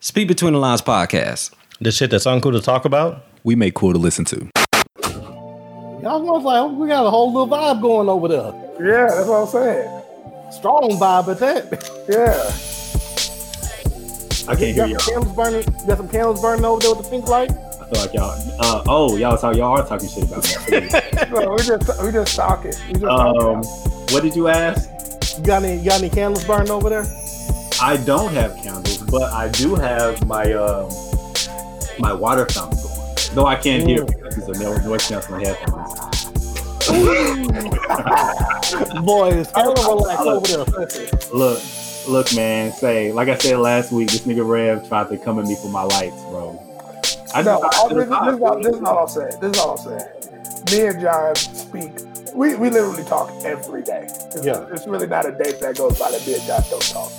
Speak Between the Lines podcast. The shit that's uncool to talk about. We make cool to listen to. Y'all was like, we got a whole little vibe going over there. Yeah, that's what I'm saying. Strong vibe at that. Yeah. I can't You hear y'all. some candles burning. You got some candles burning over there with the pink light. I feel like y'all. Uh, oh, y'all talk. Y'all are talking shit about that. No, we just we just talking. We just um, talking. what did you ask? You got any? You got any candles burning over there? I don't have candles, but I do have my um my water fountain going. Though I can't hear because it's a no- noise canceling my headphones. Boy, it's hella relaxed over there. Look, look, man. Say, like I said last week, this nigga Rev tried to come at me for my lights, bro. I No, just- all, this, this, is all, this is all I'm saying. This is all I'm saying. Me and John speak. We, we literally talk every day. It's, Yeah. it's really not a day that goes by that me and John don't talk.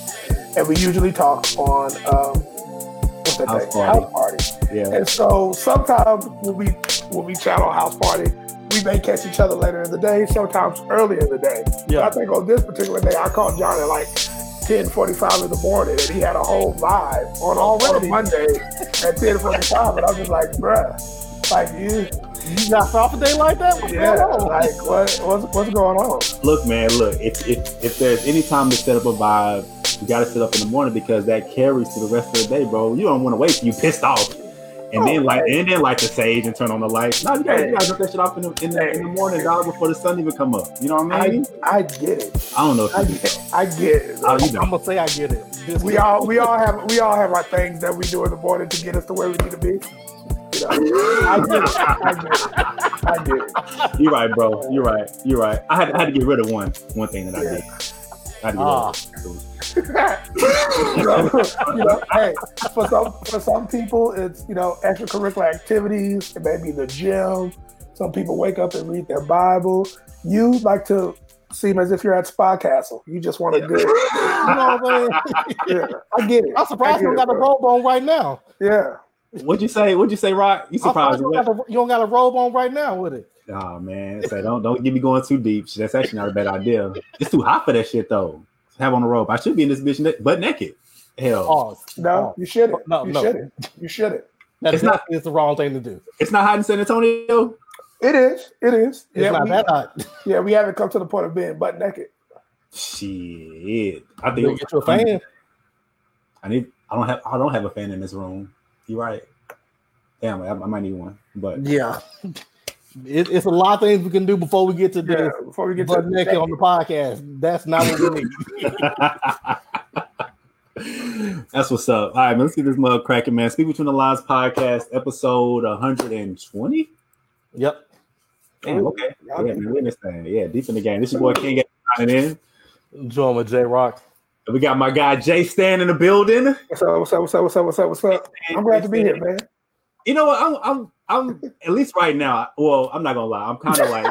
And we usually talk on um, what's that House day? party. House party. yeah. And so sometimes when we when we chat on house party, we may catch each other later in the day. Sometimes early in the day. Yeah. I think on this particular day, I called John at like 10:45 in the morning, and he had a whole vibe on, on a Already? Monday at 10:45, and I was just like, bruh, like you, You got off a day like that? What's yeah, going on? like what what's what's going on? Look, man, look, if, if if there's any time to set up a vibe, you gotta set up in the morning because that carries to the rest of the day, bro. You don't want to wait till you pissed off. And then Oh, light man. and then light the sage and turn on the lights. No, you gotta, Hey. you gotta drop that shit off in the, in the, in the morning, dog, before the sun even come up. You know what I I mean? I get it. I, don't know if I you get, I get it. Oh, you I'm gonna say I get it. This We all we all have we all have our things that we do in the morning to get us to where we need to be. You know, I get it. I get it. I get it. You're right, bro. You're right. You're right. I had, I had to get rid of one one thing that I did. I had to get Ah. rid of it. you, know, you know, hey, for some for some people, it's you know extracurricular activities. It may be the gym. Some people wake up and read their Bible. You like to seem as if you're at Spa Castle. You just want a good. You know what I'm saying? Yeah, I get it. I'm surprised I you don't got a it, bro. robe on right now. Yeah, What'd you say? What'd you say, Rock? You surprised surprised? you don't, got a, you don't got a robe on right now with it. Oh man, say don't don't get me going too deep. That's actually not a bad idea. It's too hot for that shit though. Have on a robe. I should be in this bitch ne- butt naked. Hell, Pause. no, Pause. you shouldn't. No, you no. shouldn't. You shouldn't. That's It's not- not. It's the wrong thing to do. it's not hot in San Antonio. It is. It is. It's yeah, not we, that hot. yeah, we haven't come to the point of being butt naked. Shit, I think You'll get you a fan. I need. I don't have. I don't have a fan in this room. You're right. Damn, I, I might need one. But Yeah. It, it's a lot of things we can do before we get to Yeah, this. before we get Butt to naked on the podcast. That's not what we need. that's what's up. All right, man, let's get this mug cracking, man. Speak between the lines podcast, episode 120. Yep. Damn, okay. Yeah, man, we in this thing. Yeah, deep in the game. This is your boy King signing in. Join with J Rock. We got my guy Jay Stan in the building. What's up? What's up? What's up? What's up? What's up? What's up? I'm glad to be here, man. You know what? I'm, I'm, I'm at least right now. Well, I'm not gonna lie. I'm kind of like,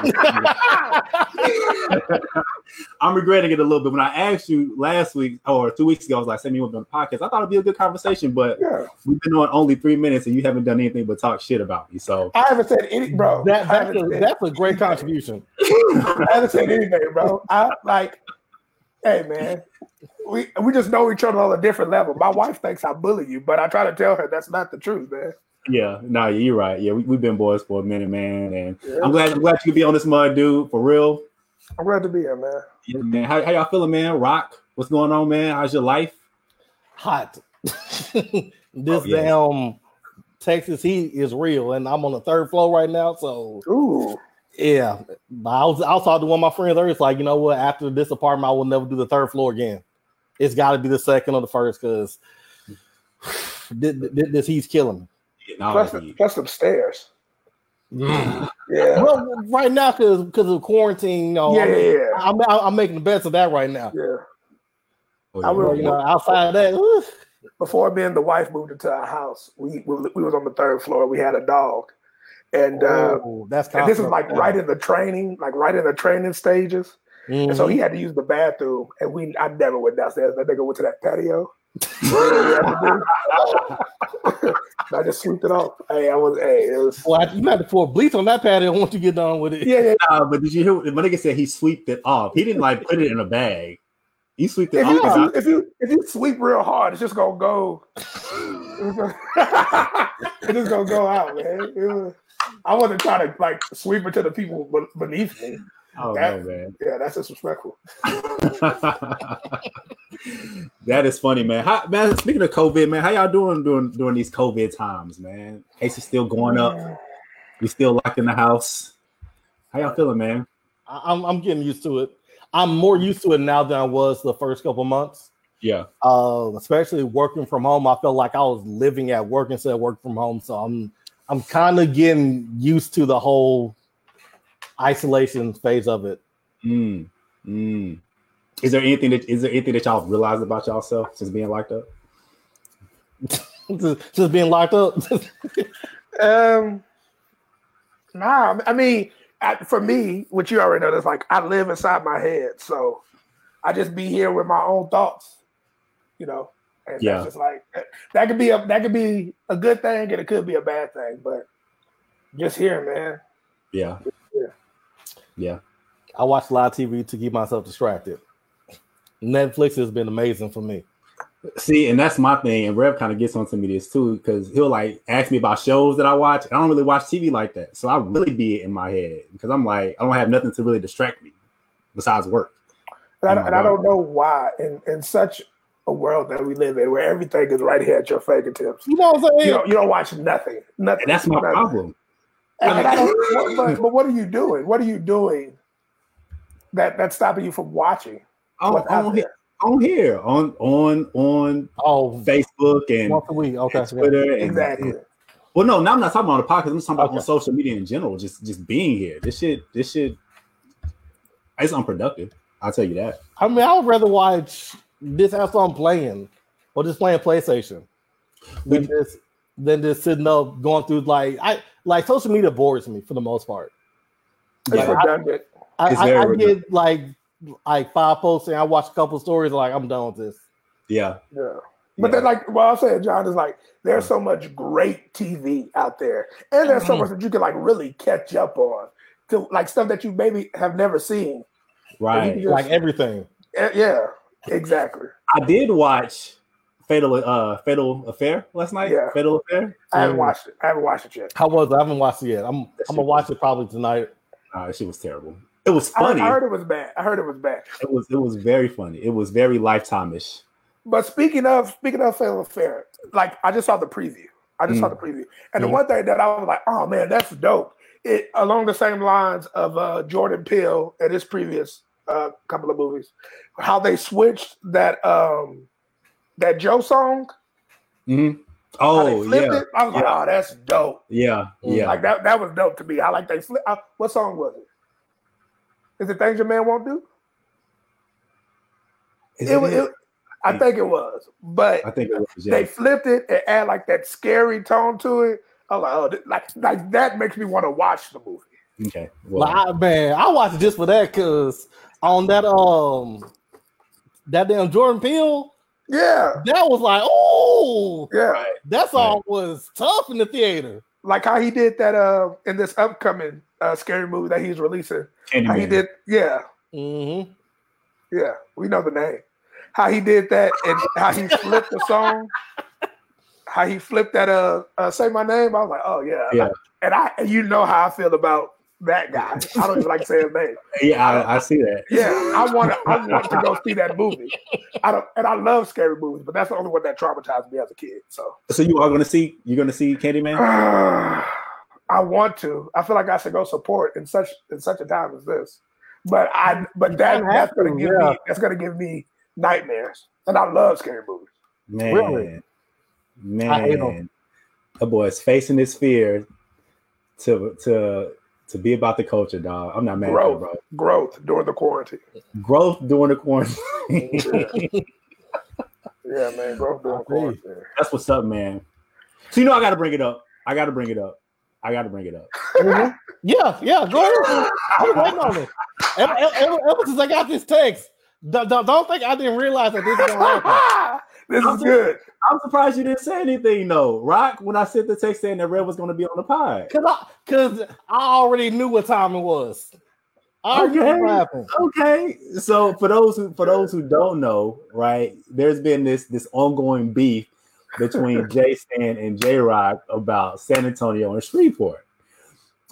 I'm regretting it a little bit. When I asked you last week or two weeks ago, I was like, "Send me one on the podcast." I thought it'd be a good conversation, but Yeah, we've been on only three minutes, and you haven't done anything but talk shit about me. So I haven't said any, bro. That, that's, a, said, that's a great contribution. I haven't said anything, bro. I like, hey, man. We we just know each other on a different level. My wife thinks I bully you, but I try to tell her that's not the truth, man. yeah, no, you're right. Yeah, we, we've been boys for a minute, man, and Yeah. I'm glad, I'm glad you could be on this mud, dude, for real. I'm glad to be here, man. Yeah, man. How, how y'all feeling, man? Rock, what's going on, man? How's your life? Hot. this Oh, yeah. damn Texas heat is real, and I'm on the third floor right now. So Ooh, yeah, I was I was talking to one of my friends earlier. It's like you know what? After this apartment, I will never do the third floor again. It's got to be the second or the first because this, this, this heat's killing me. Getting plus, that heat. plus some stairs. Yeah, Well, right now because because of quarantine, you know, yeah, I'm, yeah, yeah. I'm, I'm making the best of that right now. yeah. Oh, I yeah. will- You know, outside of that, whew, Before me and the wife moved into our house, we we, we was on the third floor. We had a dog, and uh, oh, that's and this is like right in the training, like right in the training stages. And so he mm-hmm. had to use the bathroom, and we I never went downstairs. That nigga went to that patio. I just swept it off. Hey, I was hey, it was Well, you had to pour bleach on that patio once you get done with it. yeah, yeah. Nah, but did you hear? what- My nigga said he sweeped it off. He didn't like put it in a bag. He sweeped it If off. you, and if you if you sweep real hard, it's just gonna go. it's gonna, just gonna go out, man. Was, I wasn't trying to like sweep it to the people beneath me. Oh That- no, man. Yeah, that's disrespectful. that is funny, man. How, man, speaking of COVID, man, how y'all doing during during these COVID times, man? Cases still going up. We still locked in the house. How y'all feeling, man? I- I'm I'm getting used to it. I'm more used to it now than I was the first couple months. Yeah, Uh, especially working from home. I felt like I was living at work instead of work from home. So I'm I'm kind of getting used to the whole isolation phase of it. Mm, mm. Is there anything that is there anything that y'all realized about yourself since being locked up? just, just being locked up. Um, nah, I mean, I, for me, what you already know, is like I live inside my head, so I just be here with my own thoughts, you know. And Yeah. that's just like that could be a that could be a good thing, and it could be a bad thing, but just here, man. Yeah, Yeah. yeah. I watch a lot of TV to keep myself distracted. Netflix has been amazing for me. See, and that's my thing. And Rev kind of gets onto me this too, because he'll like ask me about shows that I watch. I don't really watch TV like that, so I really be in my head because I'm like I don't have nothing to really distract me besides work. And, I, Oh, and I don't know why in in such a world that we live in, where everything is right here at your fingertips. You know what I'm You saying? don't, you don't watch nothing. Nothing. And that's my nothing. problem. And I don't, but, but what are you doing? What are you doing that that's stopping you from watching? On, what's out on, there? here, on here, on on on Oh, Facebook and once a week. Okay. and Twitter. And, Exactly. Well, no, now I'm not talking about on the podcast. I'm just talking about Okay. on social media in general. Just just being here. This shit. This shit. It's unproductive. I'll tell you that. I mean, I would rather watch this house I'm playing or just playing PlayStation than just than just sitting up going through like I like social media bores me for the most part. It's Yeah, I- redundant. I, It's I, very I redundant. get like like five posts and I watch a couple stories like I'm done with this. Yeah. Yeah. But Yeah. then, like what I said, John is like, there's so much great TV out there, and there's so Mhm. much that you can like really catch up on to like stuff that you maybe have never seen. Right. Yeah. Like everything. Yeah, exactly. I did watch Fatal uh Fatal Affair last night. Yeah. Fatal Affair. I haven't Mm. watched it. I haven't watched it yet. How was it? I haven't watched it yet. I'm That I'm gonna shit watch it probably tonight. Uh, that shit was terrible. It was funny. I heard it was bad. I heard it was bad. it was it was very funny. It was very lifetime-ish. But speaking of speaking of Fatal Affair, like I just saw the preview. I just saw Mm. the preview, and the Mm. one thing that I was like, "Oh man, that's dope." It along the same lines of uh, Jordan Peele and his previous uh, couple of movies, how they switched that um, that Joe song. Mhm. Oh flipped yeah, it. I was like, Yeah. "Oh, that's dope." yeah, yeah. Like that. That was dope to me. I like they flip. Uh, what song was it? Is it "Things Your Man Won't Do"? Is It, it was. it? It, I think it was, but I think it was. they Yeah. flipped it and add like that scary tone to it. I was like, oh, like like that makes me want to watch the movie. Okay. Well, Like, I, man, I watched it just for that because on that um that damn Jordan Peele, Yeah, that was like, oh, yeah. that song was tough in the theater. Like how he did that uh in this upcoming uh scary movie that he's releasing. How he did, yeah, Mm-hmm. yeah. We know the name. How he did that and how he flipped the song. How he flipped that uh, uh say my name. I was like, oh yeah. Yeah. And I and you know how I feel about that guy. I don't even like saying say his name. Yeah, I, I see that. Yeah, I want to. I want to go see that movie. I don't, and I love scary movies, but that's the only one that traumatized me as a kid. So So you are going to see? You're going to see Candyman? I want to. I feel like I should go support in such in such a time as this. But I, but that that's gonna give yeah. me that's gonna give me nightmares, and I love scary movies. Man, Really? I hate 'em. man, that boy is facing his fear to to to be about the culture, dog. I'm not mad at you, Growth, bro. growth during the quarantine. Growth during the quarantine. Yeah, man, growth during the quarantine. That's what's up, man. So you know I got to bring it up. I got to bring it up. I got to bring it up. Mhm. Yeah, yeah, go ahead. I'm waiting on it. Ever, ever, ever since I got this text, don't, don't don't think I didn't realize that this is gonna happen. this is good. I'm surprised you didn't say anything, though. Rock, when I sent the text saying that Red was going to be on the pod. Cause I, cause I already knew what time it was. I Okay. knew what happened. Okay, so for those who for those who don't know, right, there's been this this ongoing beef between Jay Stan and J Rock about San Antonio and Shreveport.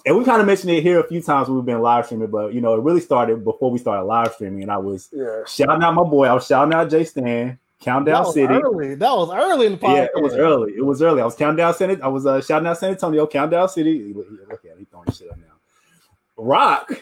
And we kind of mentioned it here a few times when we've been live streaming, but you know, it really started before we started live streaming. And I was Yeah. shouting out my boy, I was shouting out Jay Stan, That Countdown was City. early. That was early in the podcast. Yeah, it was early. It was early. I was countdown down San. I was uh, shouting out San Antonio, countdown City. Look look at him, he throwing shit up now. Rock,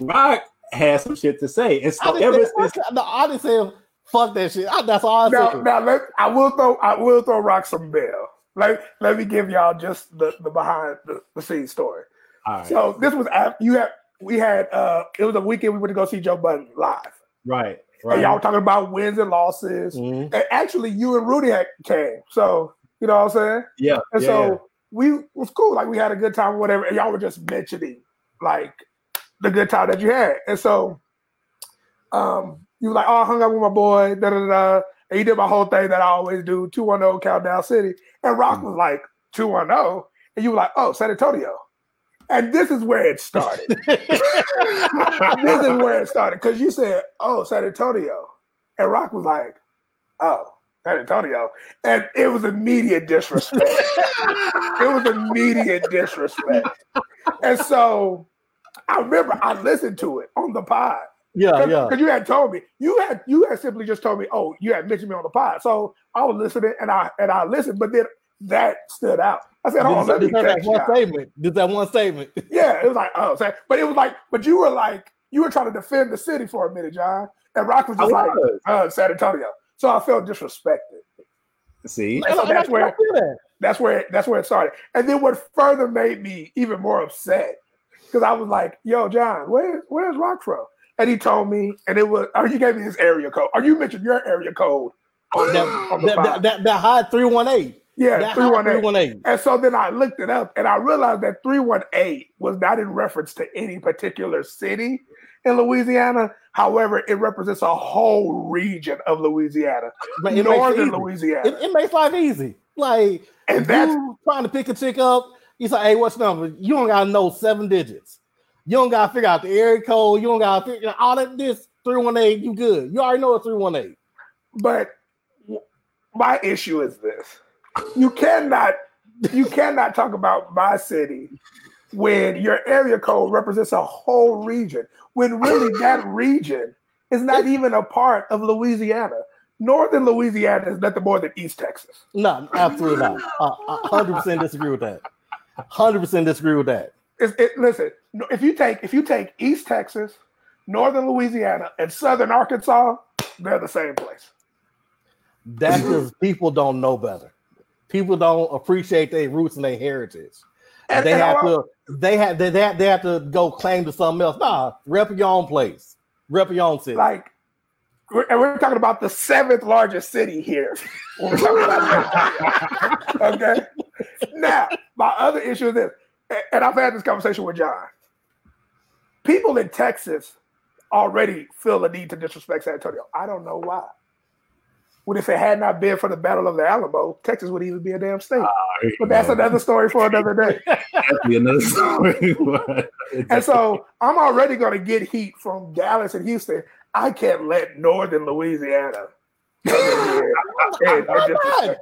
Rock has some shit to say, and I so ever since no, I didn't fuck that shit. I, that's all I Now, said. now let I will throw I will throw Rock some bell. Let, let me give y'all just the, the behind the, the scenes story. all right, So this was after you had we had uh it was a weekend we went to go see Joe Budden live. right, And y'all talking about wins and losses. Mhm. And actually you and Rudy had came. So you know what I'm saying? yeah, And yeah, so we was cool. Like we had a good time, or whatever. And y'all were just mentioning like the good time that you had. And so um you were like, oh, I hung out with my boy, da da da. And he did my whole thing that I always do, 210 Countdown City. And Rock was like, 210. And you were like, oh, San Antonio. And this is where it started. this is where it started. Because you said, oh, San Antonio. And Rock was like, oh, San Antonio. And it was immediate disrespect. it was immediate disrespect. And so I remember I listened to it on the pod. Yeah, yeah. Because you had told me, you had you had simply just told me, oh, you had mentioned me on the pod. So I was listening and I and I listened, but then that stood out. I said, oh, let me that one y'all. statement. Just that one statement. Yeah, it was like, oh, so- but it was like, but you were like, you were trying to defend the city for a minute, John. And Rock was I just like, was. uh, San Antonio. So I felt disrespected. See, so that's I where that. that's where that's where it started. And then what further made me even more upset because I was like, "Yo, John, where where's Rock from?" And he told me, and it was, or you gave me his area code, Are you mentioned your area code on, That, on the that, pod. that, that, that high 318. Yeah, That three high one eight. 318. And so then I looked it up, and I realized that three one eight was not in reference to any particular city in Louisiana. However, it represents a whole region of Louisiana, Man, it northern. Louisiana, It, it makes life easy. Like, and that's you trying to pick a chick up, you say, hey, what's the number? You don't gotta know seven digits. You don't gotta figure out the area code. You don't gotta figure all that this 318, you good. You already know it's 318. But my issue is this: you cannot you cannot talk about my city when your area code represents a whole region. When really that region is not even a part of Louisiana. Northern Louisiana is nothing more than East Texas. No, absolutely not. Uh, I 100% disagree with that. 100% disagree with that. It, listen, if you take if you take East Texas, Northern Louisiana, and Southern Arkansas, they're the same place. That's because people don't know better. People don't appreciate their roots and their heritage. And- they and have to they have they, they have they have to go claim to something else. Nah, rep your own place. Rep your own city. like we're, and we're talking about the seventh largest city here. We're talking about okay. Now, my other issue is this, and I've had this conversation with John. People in Texas already feel the need to disrespect San Antonio. I don't know why. What if it had not been for the Battle of the Alamo, Texas would even be a damn state. But that's another story for another day. Definitely another story. And so I'm already going to get heat from Dallas and Houston. I can't let Northern Louisiana come in and, and.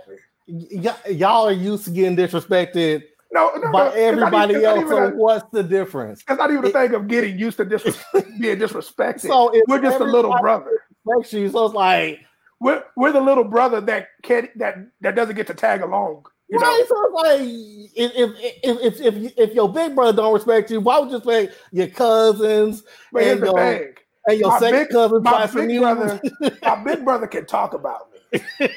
Y- y- y'all are used to getting disrespected No, no, no, by it's everybody even- else. So a- what's the difference? It's not even a thing of getting used to disres- being disrespected. So we're just a little everybody brother. respects you, so it's like We're, we're the little brother that can that that doesn't get to tag along. You know. So it's like if if, if if if if your big brother don't respect you, why would you say your cousins but and your and your My second big- cousin my big brother- my big brother can talk about me,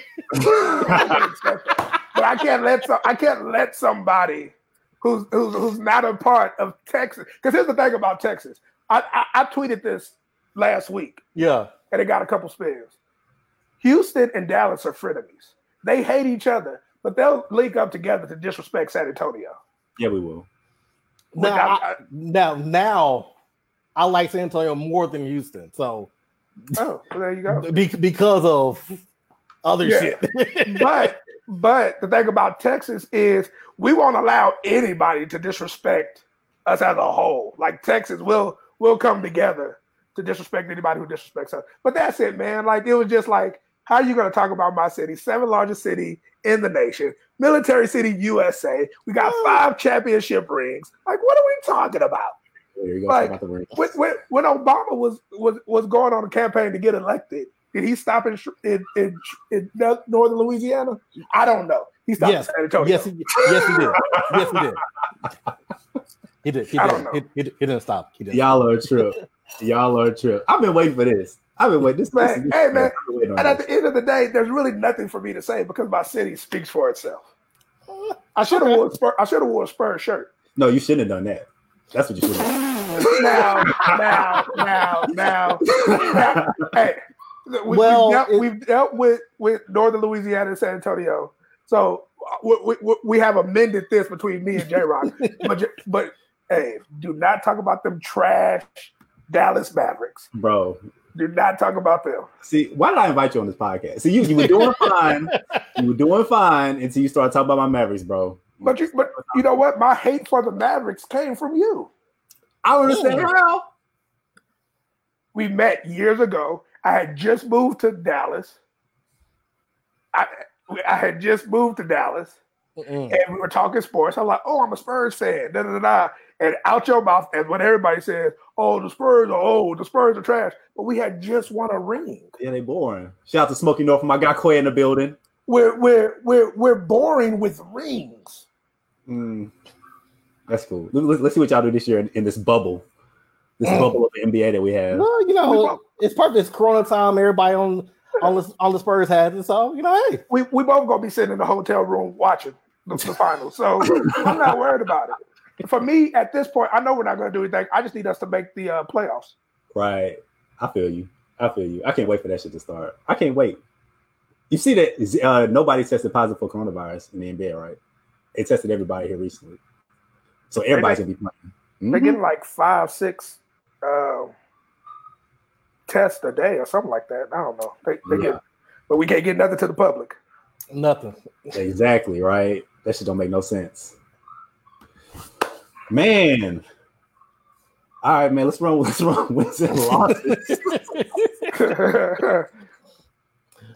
but I can't let some, I can't let somebody who's who's who's not a part of Texas. Because here's the thing about Texas. I, I I tweeted this last week, yeah. and it got a couple spins. Houston and Dallas are frenemies. They hate each other, but they'll link up together to disrespect San Antonio. yeah, we will. Now, Without- I, now, now, I like San Antonio more than Houston. So Oh, well, there you go. be, because of other Yeah. shit. but but the thing about Texas is we won't allow anybody to disrespect us as a whole. Like Texas will will come together to disrespect anybody who disrespects us. But that's it, man. Like it was just like How are you going to talk about my city, seventh largest city in the nation, military city USA? We got five championship rings. Like, what are we talking about? There you go. Like, about the. When, when, when Obama was, was was going on a campaign to get elected, did he stop in in, in, in northern Louisiana? I don't know. He stopped Yes. in San Antonio. Yes, he, yes, he did. Yes, he did. He did. He I did. don't. He, he, he didn't stop. He didn't. Y'all are a trip. Y'all are a trip. I've been waiting for this. I've been waiting. This, Man, this, hey, man. I've been waiting on And at this. the end of the day, there's really nothing for me to say because my city speaks for itself. I should have worn Spur, I should have worn a Spurs shirt. No, you shouldn't have done that. That's what you should have. Now, now, now, now, now. Hey, we, Well, we've, dealt, it- we've dealt with with Northern Louisiana and San Antonio, so uh, we, we, we have amended this between me and J Rock. but but hey, do not talk about them trash Dallas Mavericks. Bro, Do not talk about them. see, why did I invite you on this podcast? See, you, you were doing fine. You were doing fine until you started talking about my Mavericks, bro. But you, but you know what? My hate for the Mavericks came from you. I don't understand how. We met years ago. I had just moved to Dallas. I I had just moved to Dallas, Mm-mm. and we were talking sports. I'm like, "Oh, I'm a Spurs fan." Da da da. Da. And out your mouth, and when everybody says, "Oh, the Spurs are old, the Spurs are trash," but we had just won a ring. Yeah, they boring. Shout out to Smokey North, my guy Quay in the building. We're we're we're we're boring with rings. Mm, that's cool. Let, let, us see what y'all do this year in, in this bubble, this bubble of the NBA that we have. Well, you know, it's perfect. It's Corona time. Everybody on on the on the Spurs has it. So you know, hey, We we both gonna be sitting in the hotel room watching the, the finals, so I'm not worried about it. For me, at this point, I know we're not gonna do anything. I just need us to make the uh, playoffs. Right. I feel you. I feel you. I can't wait for that shit to start. I can't wait. You see that uh, nobody tested positive for coronavirus in the NBA, right? They tested everybody here recently, so everybody's gonna be playing. They're Mhm. getting like five, six uh, tests a day or something like that. I don't know. They, they Yeah. get, but we can't get nothing to the public. nothing. Exactly right. That shit don't make no sense. Man. All right, man. Let's run. Let's run wins and losses.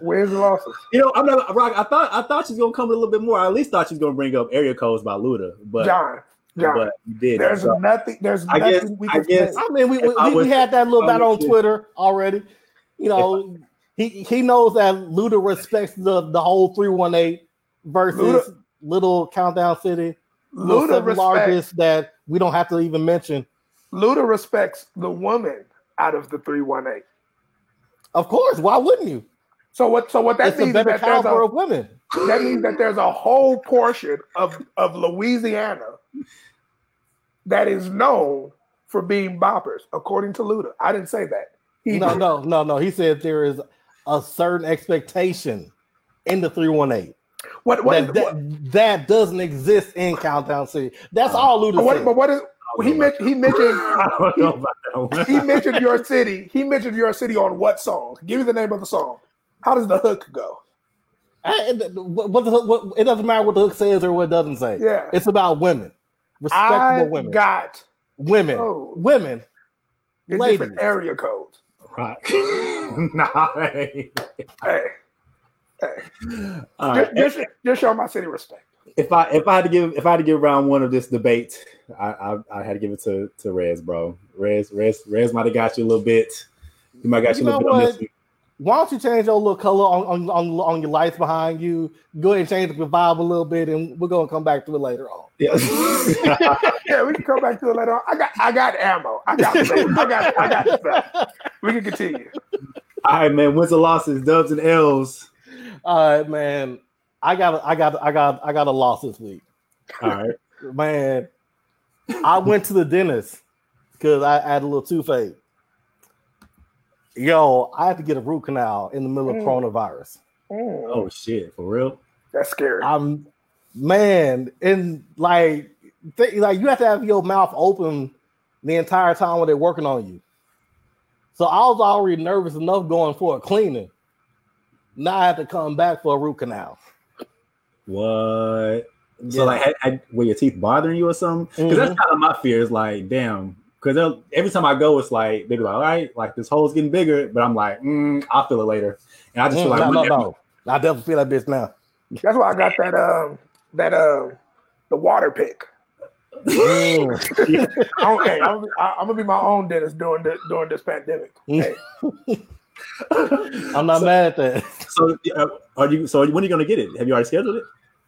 Wins and losses. You know, I'm not. Rock, I thought. I thought she's gonna come with a little bit more. I at least thought she's gonna bring up area codes by Luda, but John, John. but you did. there's So, nothing. There's I nothing guess- we I guess- I mean, we we, I we, was- we had that little battle on was- Twitter already. You know, he he knows that Luda respects the the whole three one eight versus Luda- little countdown city, little Luda respects. largest that we don't have to even mention. Luda respects the woman out of the three one eight. Of course, why wouldn't you? So what? So what that it's a means is that there's a of women. that means that there's a whole portion of of Louisiana that is known for being boppers, according to Luda. I didn't say that. He No, did. no, no, no. He said there is a certain expectation in the 318 What what is that, what, that, that doesn't exist in Countdown City. That's oh. all Luda but what, said. but what is he mentioned? He mentioned I don't know about that one. he mentioned your city. He mentioned your city on what song? Give me the name of the song. How does the hook go? I- it, what, what the what- it doesn't matter what the hook says or what it doesn't say. Yeah. It's about women, respectable I women, got women, Oh. women. your Ladies. different area codes. Right. nah, hey. Hey, hey. Just, just, just show my city respect. If I if I had to give if I had to give round one of this debate, I I, I had to give it to to Rez, bro. Rez Rez Rez might have got you a little bit. He might got you, You a little know bit on what? this one. Why don't you change your little color on, on, on, on your lights behind you? Go ahead and change the vibe a little bit, and we're gonna come back to it later on. Yeah. Yeah, we can come back to it later on. I got I got ammo. I got I got I got stuff. We can continue. All right, man. Wins and losses, dubs and L's. All right, man. I got I got I got I got a loss this week. All right. Man, I went to the dentist because I had a little toothache. Yo, I had to get a root canal in the middle of Mm. coronavirus. Mm, Oh shit, for real? that's scary. I'm man, and like th- like you have to have your mouth open the entire time when they're working on you. So I was already nervous enough going for a cleaning. Now I have to come back for a root canal. What? Yeah. So like, had, had, were your teeth bothering you or something? Because that's Mhm. kind of my fear. Is like, damn, because every time I go, it's like they be like, all right, like this hole's getting bigger, but I'm like, mm, I'll feel it later, and I just feel Mm, like no, no, whenever- no. I definitely feel that bitch now. That's why I got that um that um the water pick. Mm. I'm, hey, I'm, I'm gonna be my own dentist during this during this pandemic. Hey, I'm not mad at that. So uh, are you? So when are you gonna get it? Have you already scheduled it?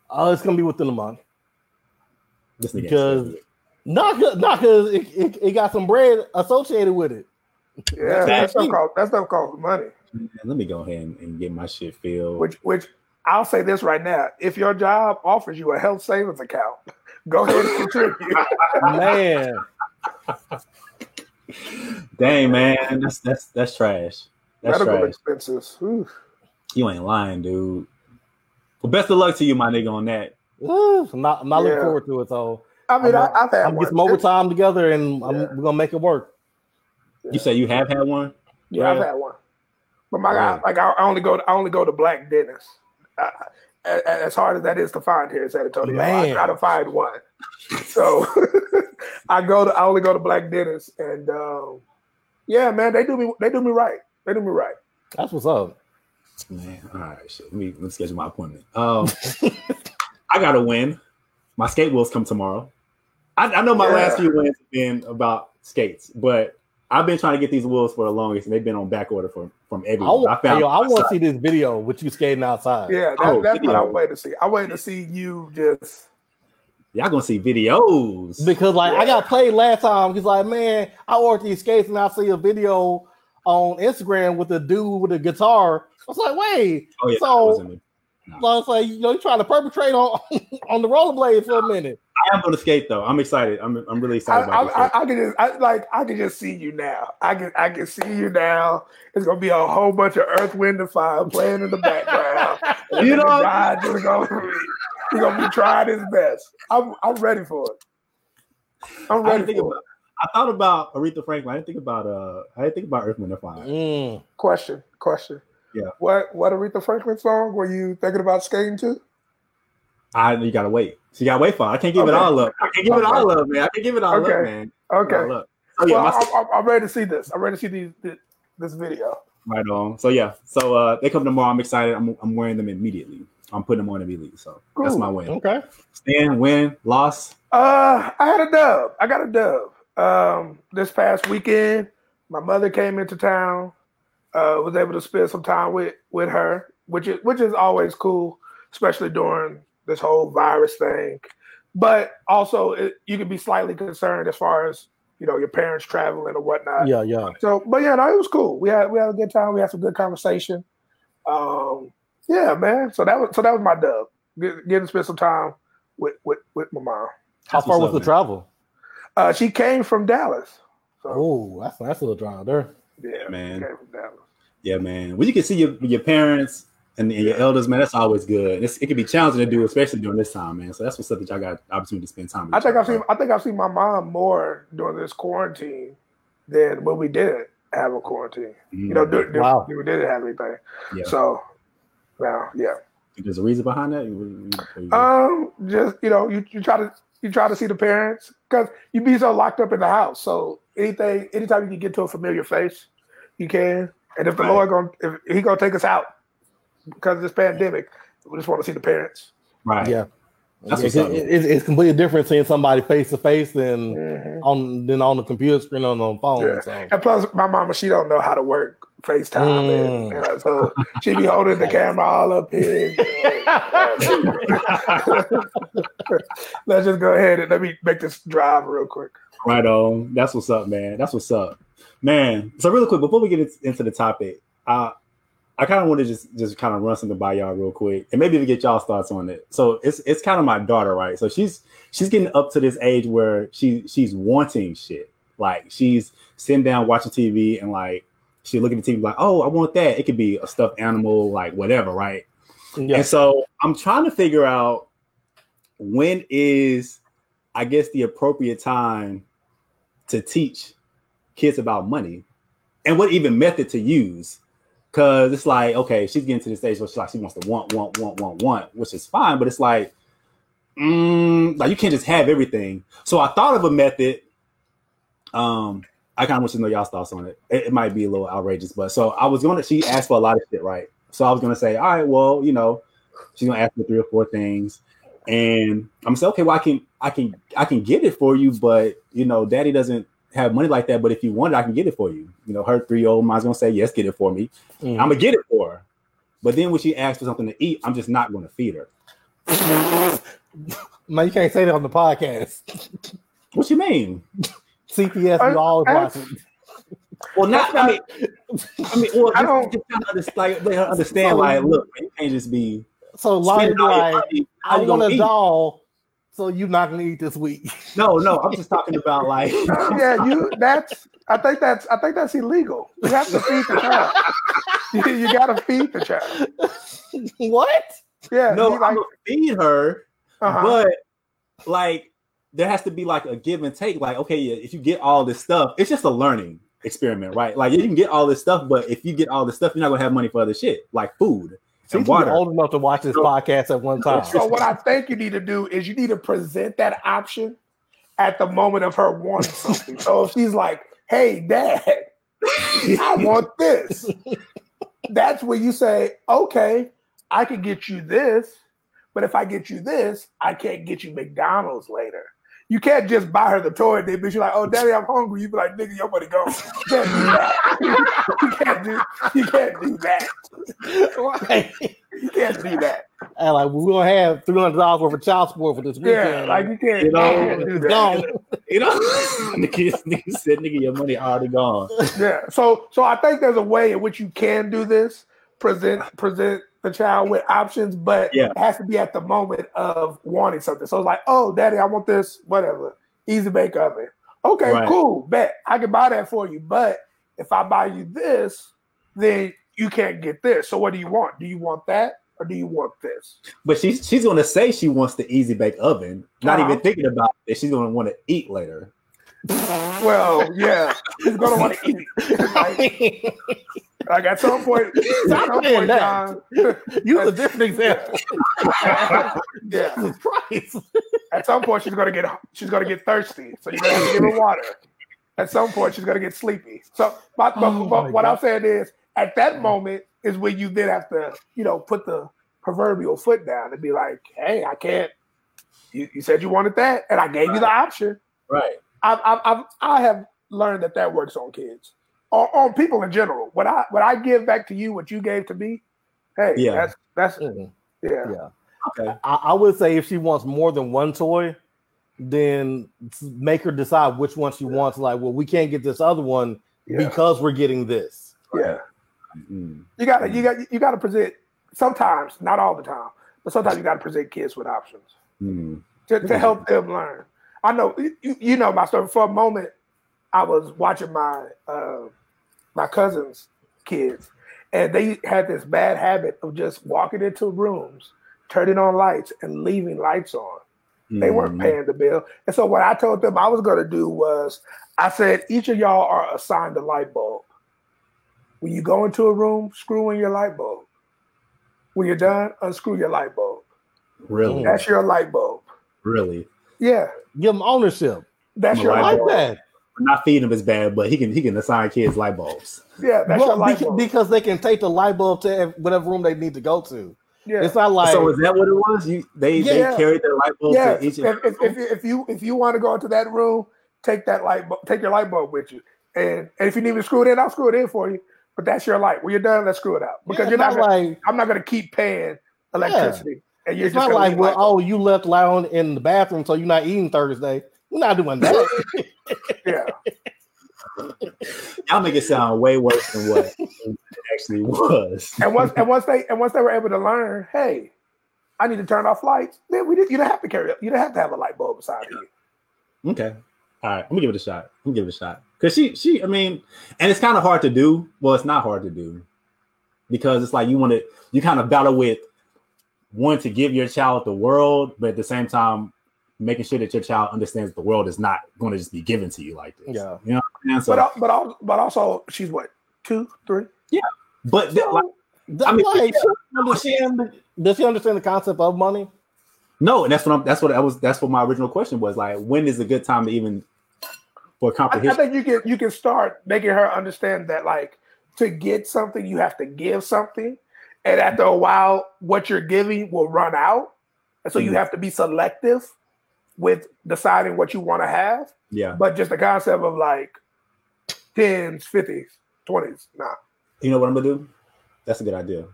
Oh, it's gonna be within a month. This nigga Because not cause, not because it, it, it got some bread associated with it. yeah, that That's stuff me. costs that stuff costs money. Man, let me go ahead and, and get my shit filled. Which which I'll say this right now: if your job offers you a health savings account, go ahead and contribute. Man, Dang man, that's that's that's trash. That's Medical trash. expenses. Oof. You ain't lying, dude. Well, best of luck to you, my nigga, on that. Ooh, I'm not, I'm not looking forward to it. So I mean, I'm, I, I've had I'm one. get some overtime together, and I'm, Yeah. we're gonna make it work. You say you have had one? Yeah, I've had one. But my Right. God, like I, I only go, I only go to black dentists. I, I- as hard as that is to find here in San Antonio, I Man. try to find one. So I go to, I only go to black dentists, and um, yeah, man, they do me, they do me right. They do me right. That's what's up. Man, all right, shit. Let me let me schedule my appointment. Um, I gotta win. My skate wheels come tomorrow. I, I know my Yeah. last few wins have been about skates, but I've been trying to get these wheels for the longest, and they've been on back order from from I, everyone. I, want, found. yo, I want to see this video with you skating outside. Yeah, that, Oh, that's what. I'm waiting to see. I'm waiting to see you just. Y'all gonna see videos. Because like I got played last time. He's like, man, I ordered these skates and I see a video on Instagram with a dude with a guitar. I was like, wait, oh yeah, so- me. so it's like you know, you trying to perpetrate on on the rollerblades for a minute. I am gonna skate though. I'm excited. I'm I'm really I, excited about this. I, I, I can just, I, like, I can just see you now. I can, I can see you now. It's gonna be a whole bunch of Earth, Wind, and Fire playing in the background. You know- God just gonna be, he gonna be trying his best. I'm, I'm ready for it. I'm ready for about. I thought about Aretha Franklin. I didn't think about uh. I didn't think about Earth, Wind, and Fire. Mm. Question, question. Yeah. What, what Aretha Franklin song were you thinking about skating to? I you gotta wait. So you gotta wait for. It. I can't give it Okay. all up. I can't give it Okay. all up, man. I can't give it all Okay. up, man. Okay. All up. Oh yeah, well, my, I'm, I'm, I'm ready to see this. I'm ready to see these, this, this video. right on. So yeah, so uh, they come tomorrow. I'm excited. I'm I'm wearing them immediately. I'm putting them on immediately. So that's my win. Okay. Stand, win, loss. Uh, I had a dub. I got a dub. Um, this past weekend, my mother came into town. Uh, was able to spend some time with with her, which is which is always cool, especially during this whole virus thing. But also, it, you can be slightly concerned as far as you know your parents traveling or whatnot. Yeah, yeah. So, but yeah, no, it was cool. We had we had a good time. We had some good conversation. Um, yeah, man. So that was so that was my dub. Get, getting to spend some time with with with my mom. How That's far was up, the man. travel? Uh, she came from Dallas. So Oh, that's that's a little drive there. yeah, man. She came from Dallas. Yeah, man. When you can see your your parents and, and your elders, man, that's always good. It's, it can be challenging to do, especially during this time, man. So that's what's up that y'all got opportunity to spend time. With I think I've seen I think I've seen my mom more during this quarantine than when we didn't have a quarantine. You know, dur- dur- Wow. we didn't have anything. Yeah. So now, yeah. There's a reason behind that. Um, just you know, you, you try to you try to see the parents because you be so locked up in the house. So anything, anytime you can get to a familiar face, you can. And if the Right. Lord going if he gonna take us out because of this pandemic, we just want to see the parents. right. Yeah. That's Yeah, what's up. it- it's, it's completely different seeing somebody face to face than Mhm. on than on the computer screen on the phone. Yeah. So And plus, my mama she don't know how to work FaceTime, and, Mm. you know, so she be holding the camera all up here. Let's just go ahead and let me make this drive real quick. Right on. That's what's up, man. That's what's up, man. So really quick before we get into the topic, uh, I kind of want to just just kind of run something by y'all real quick, and maybe even get y'all's thoughts on it. So it's it's kind of my daughter, right? So she's she's getting up to this age where she she's wanting shit. Like she's sitting down watching TV and like she looking at the TV like, oh, I want that. It could be a stuffed animal, like whatever, right? yeah. And so I'm trying to figure out when is, I guess, the appropriate time to teach kids about money and what even method to use. Cause it's like, okay, she's getting to the stage where she's like, she wants to want, want, want, want, want, which is fine, but it's like, mm, like you can't just have everything. So I thought of a method Um, I kind of want to know y'all's thoughts on it. it. It might be a little outrageous, but so I was gonna. She asked for a lot of shit, right? So I was gonna say, all right, well, you know, she's gonna ask for three or four things, and I'm gonna say, okay, well, I can, I can, I can get it for you, but you know, Daddy doesn't have money like that. But if you want it, I can get it for you. You know, her three year old mind's gonna say, yes, get it for me. Mm. I'm gonna get it for her. But then when she asks for something to eat, I'm just not gonna feed her. Man, you can't say that on the podcast. What you mean? CPS, I- you always I- watch. Well, not. I mean, I mean, well, I I don't- don't just kind of understand, like, let her understand. Like, look, man, you can't just be. So Lonnie be spending like, money. How I want a doll, so you're not gonna eat this week. No, no, I'm just talking about like. yeah, you. That's. I think that's. I think that's illegal. You have to feed the child. you, you got to feed the child. what? Yeah. No, you I'm like, gonna feed her, uh-huh. but like there has to be like a give and take. Like, okay, yeah, if you get all this stuff, it's just a learning experiment, right? Like you can get all this stuff, but if you get all this stuff, you're not gonna have money for other shit like food She's and water. old enough to watch this podcast at one time. So what I think you need to do is you need to present that option at the moment of her wanting something. So if she's like, "Hey, Dad, I want this," that's where you say, "Okay, I can get you this, but if I get you this, I can't get you McDonald's later." You can't just buy her the toy and then be like, "Oh, Daddy, I'm hungry." You be like, "Nigga, your money gone." You can't do that. you can't do. You can't do that. right. You can't do that. And like we're gonna have three hundred dollars worth of child support for this weekend. Yeah, like you can't, You know, you can't do that. Don't. You know, nigga, nigga said, "Nigga, your money already gone." Yeah. So so I think there's a way in which you can do this. Present present the child with options, but Yeah. it has to be at the moment of wanting something. So it's like, oh, daddy, I want this, whatever. Easy bake oven. Okay, Right. cool. Bet I can buy that for you. But if I buy you this, then you can't get this. So what do you want? Do you want that or do you want this? But she's she's gonna say she wants the easy bake oven, not Uh-huh. even thinking about that she's gonna want to eat later. Well, yeah, she's gonna want to eat. like, like at some point, at Stop some point. John, Use a different example. yeah. Christ. At some point, she's gonna get she's gonna get thirsty, so you're gonna have to give her water. At some point, she's gonna get sleepy. So, but, but, Oh but my what God. I'm saying is, at that moment is when you then have to, you know, put the proverbial foot down and be like, "Hey, I can't. You, you said you wanted that, and I gave you the option. Right. I've, I've, I've I have learned that that works on kids, on, on people in general. What I when I give back to you what you gave to me, hey, Yeah. that's that's Mhm. yeah, Yeah. Okay. I, I would say if she wants more than one toy, then make her decide which one she wants. Like, well, we can't get this other one yeah, because we're getting this. yeah. Mm. You gotta you got you gotta present sometimes, not all the time, but sometimes you gotta present kids with options Mm. to, to help them learn. I know you, you know my story. For a moment, I was watching my uh, my cousin's kids, and they had this bad habit of just walking into rooms, turning on lights, and leaving lights on. They weren't Mm. paying the bill. And so what I told them I was going to do was I said, each of y'all are assigned a light bulb. When you go into a room, screw in your light bulb. When you're done, unscrew your light bulb. Really, That's your light bulb. really. Yeah, Give them ownership. that's your a I light like Not feeding him is bad, but he can he can assign kids light bulbs. Yeah, that's Well, your light bulb. because they can take the light bulb to whatever room they need to go to. yeah. It's not like so is that what it was? You they Yeah. they carried their light bulb yeah, to each. if, if, if, if you if you want to go into that room, take that light bulb, take your light bulb with you, and, and if you need me to screw it in, I'll screw it in for you. But that's your light. When you're done, let's screw it out because Yeah, you're not. not Gonna, like I'm not going to keep paying electricity, and you're it's just not like well, light bulb. oh, you left loud in the bathroom, so you're not eating Thursday. We're not doing that. yeah, Y'all make it sound way worse than what it actually was. and once and once they and once they were able to learn, hey, I need to turn off lights. Then we did. You don't have to carry. You don't have to have a light bulb beside you. Okay. All right. Let me give it a shot. Let me give it a shot. Cause she, she, I mean, and it's kind of hard to do. Well, it's not hard to do because it's like you want to, you kind of battle with wanting to give your child the world, but at the same time, making sure that your child understands the world is not going to just be given to you like this. Yeah. You know what I'm saying? So, But al- but al- but also, she's what two, three. Yeah, but th- like, I mean, like, she understand, does she understand the concept of money? no, and that's what I'm, that's what I was, that's what my original question was like, when is a good time to even for I, I think you can you can start making her understand that like to get something you have to give something, and after a while, what you're giving will run out, and so you Mhm. have to be selective with deciding what you want to have. yeah, But just the concept of like tens, fifties, twenties, nah. you know what I'm gonna do? That's a good idea.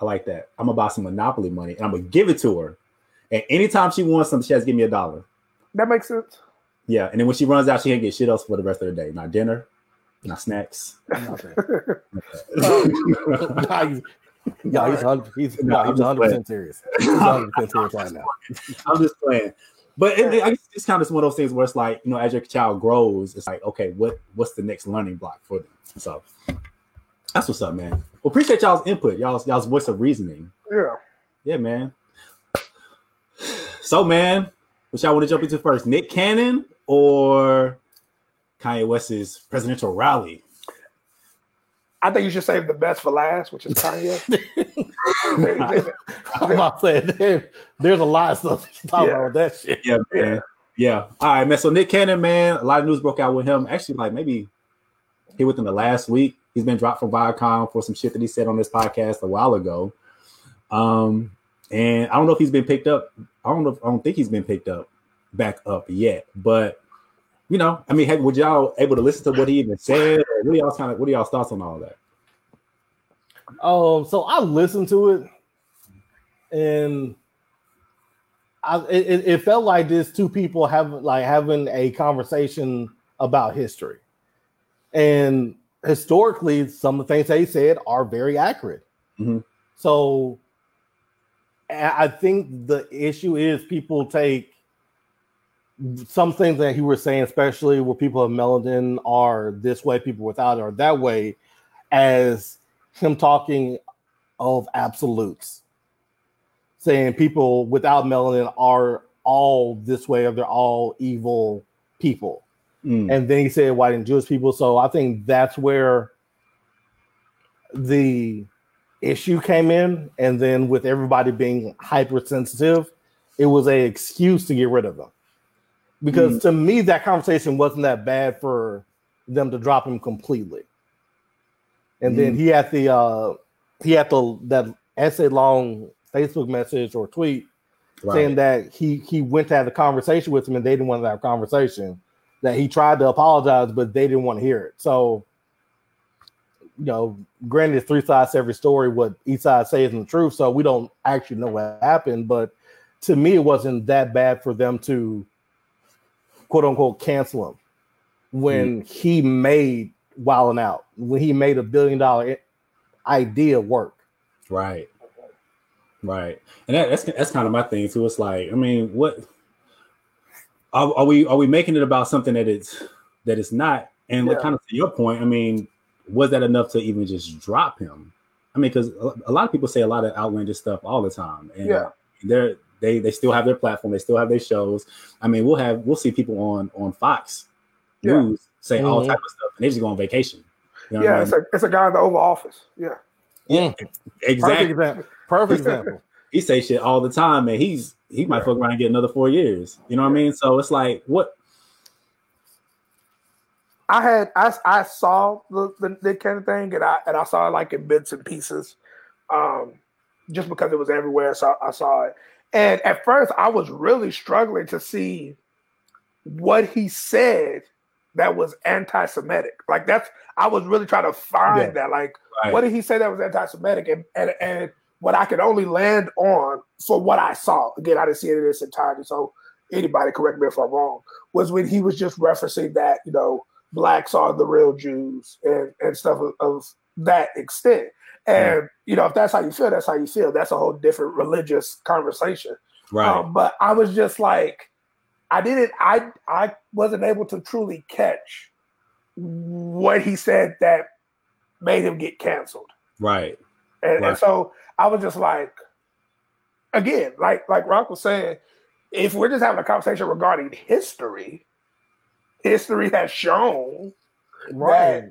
I like that. I'm gonna buy some Monopoly money and I'm gonna give it to her. And anytime she wants something, she has to give me a dollar. That makes sense. Yeah, and then when she runs out, she can't get shit else for the rest of the day. Not dinner, not snacks. Nothing. Nah, he's, yeah, he's 100, he's, no, no, he's 100 percent serious. He's 100 percent serious right now. I'm just playing. But it, I guess it's kind of one of those things where it's like, you know, as your child grows, it's like, okay, what what's the next learning block for them? So that's what's up, man. Well, appreciate y'all's input, y'all's y'all's voice of reasoning. Yeah. Yeah, man. So, man, which y'all want to jump into first, Nick Cannon or Kanye West's presidential rally? I think you should save the best for last, which is Kanye. I'm about to say, there, there's a lot of stuff to talk Yeah. about with that shit. Yeah, man. Yeah. All right, man. So Nick Cannon, man, a lot of news broke out with him. Actually, like maybe he within the last week. He's been dropped from Viacom for some shit that he said on this podcast a while ago. Um, and I don't know if he's been picked up. I don't know. If, I don't think he's been picked up back up yet. But you know, I mean, hey, would y'all able to listen to what he even said? Or what are y'all kind of what are y'all's thoughts on all that? Um, so I listened to it, and I it, it- felt like this two people having like having a conversation about history, and historically, some of the things they said are very accurate. Mhm. So, I think the issue is people take some things that he was saying, especially where people of melanin are this way, people without it are that way, as him talking of absolutes, saying people without melanin are all this way, or they're all evil people. Mm, And then he said white and Jewish people. So I think that's where the issue came in. And then with everybody being hypersensitive, it was a excuse to get rid of them. Because to me, that conversation wasn't that bad for them to drop him completely. And then he had the uh he had the that essay long Facebook message or tweet saying that he he went to have a conversation with him and they didn't want to have a conversation. That he tried to apologize, but they didn't want to hear it. So, you know, granted, it's three sides to every story. What each side says is the truth, so we don't actually know what happened. But to me, it wasn't that bad for them to quote unquote cancel him when hmm. he made Wildin' Out, when he made a billion dollar idea work. Right. Right. And that, that's that's kind of my thing too. It's like, I mean, what are, are we are we making it about something that it's that it's not? And like Yeah. kind of to your point, I mean, was that enough to even just drop him? I mean, because a, a lot of people say a lot of outlandish stuff all the time, and Yeah. they're they they still have their platform, they still have their shows. I mean, we'll have we'll see people on on Fox Yeah. News say all Mhm. type of stuff, and they just go on vacation. You know what I Yeah, mean? it's a it's a guy in the Oval Office. Yeah. Yeah. exactly. example. Perfect example. he say shit all the time, and he's he might fuck around and get another four years. You know what I mean? So it's like, what? I had I, I saw the, the Nick Cannon thing and I and I saw it like in bits and pieces, um, just because it was everywhere. So I saw it, and at first I was really struggling to see what he said that was anti-Semitic. Like that's I was really trying to find Yeah. that. Like Right. what did he say that was anti-Semitic? And and and what I could only land on for what I saw. Again, I didn't see it in its entirety, so anybody correct me if I'm wrong. Was when he was just referencing that you know blacks are the real Jews and and stuff of, of that extent. And you know if that's how you feel, that's how you feel. That's a whole different religious conversation. right? Um, but I was just like, I didn't, I, I wasn't able to truly catch what he said that made him get canceled. right. And, and so I was just like, again, like like Rock was saying, if we're just having a conversation regarding history, history has shown Right.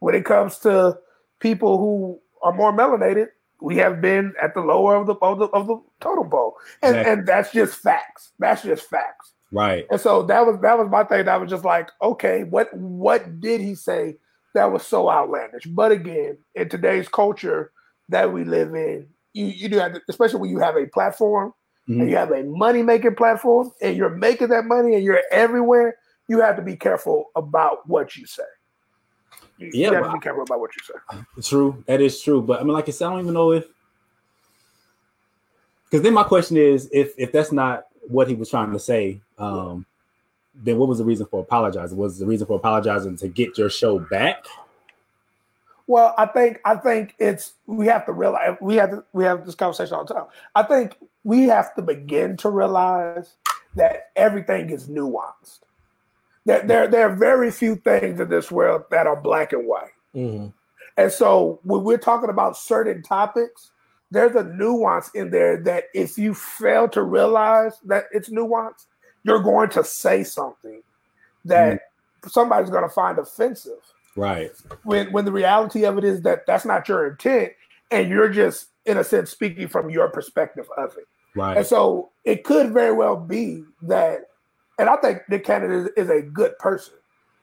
when it comes to people who are more melanated, we have been at the lower of the of the, of the totem pole, and Exactly. and that's just facts. That's just facts. Right. And so that was that was my thing. That was just like, okay, what what did he say that was so outlandish? But again, in today's culture that we live in, you you do have, to, especially when you have a platform Mhm. and you have a money making platform, and you're making that money and you're everywhere. You have to be careful about what you say. You, Yeah, have but- to be careful about what you say. True, that is true. But I mean, like I said, I don't even know if because then my question is, if if that's not what he was trying to say, um, then what was the reason for apologizing? Was the reason for apologizing to get your show back? Well, I think I think it's we have to realize we have to, we have this conversation all the time. I think we have to begin to realize that everything is nuanced. That there there are very few things in this world that are black and white. Mhm. And so when we're talking about certain topics, there's a nuance in there that if you fail to realize that it's nuanced, you're going to say something that somebody's going to find offensive Right. when when the reality of it is that that's not your intent and you're just in a sense speaking from your perspective of it Right. and so it could very well be that and i think nick cannon is, is a good person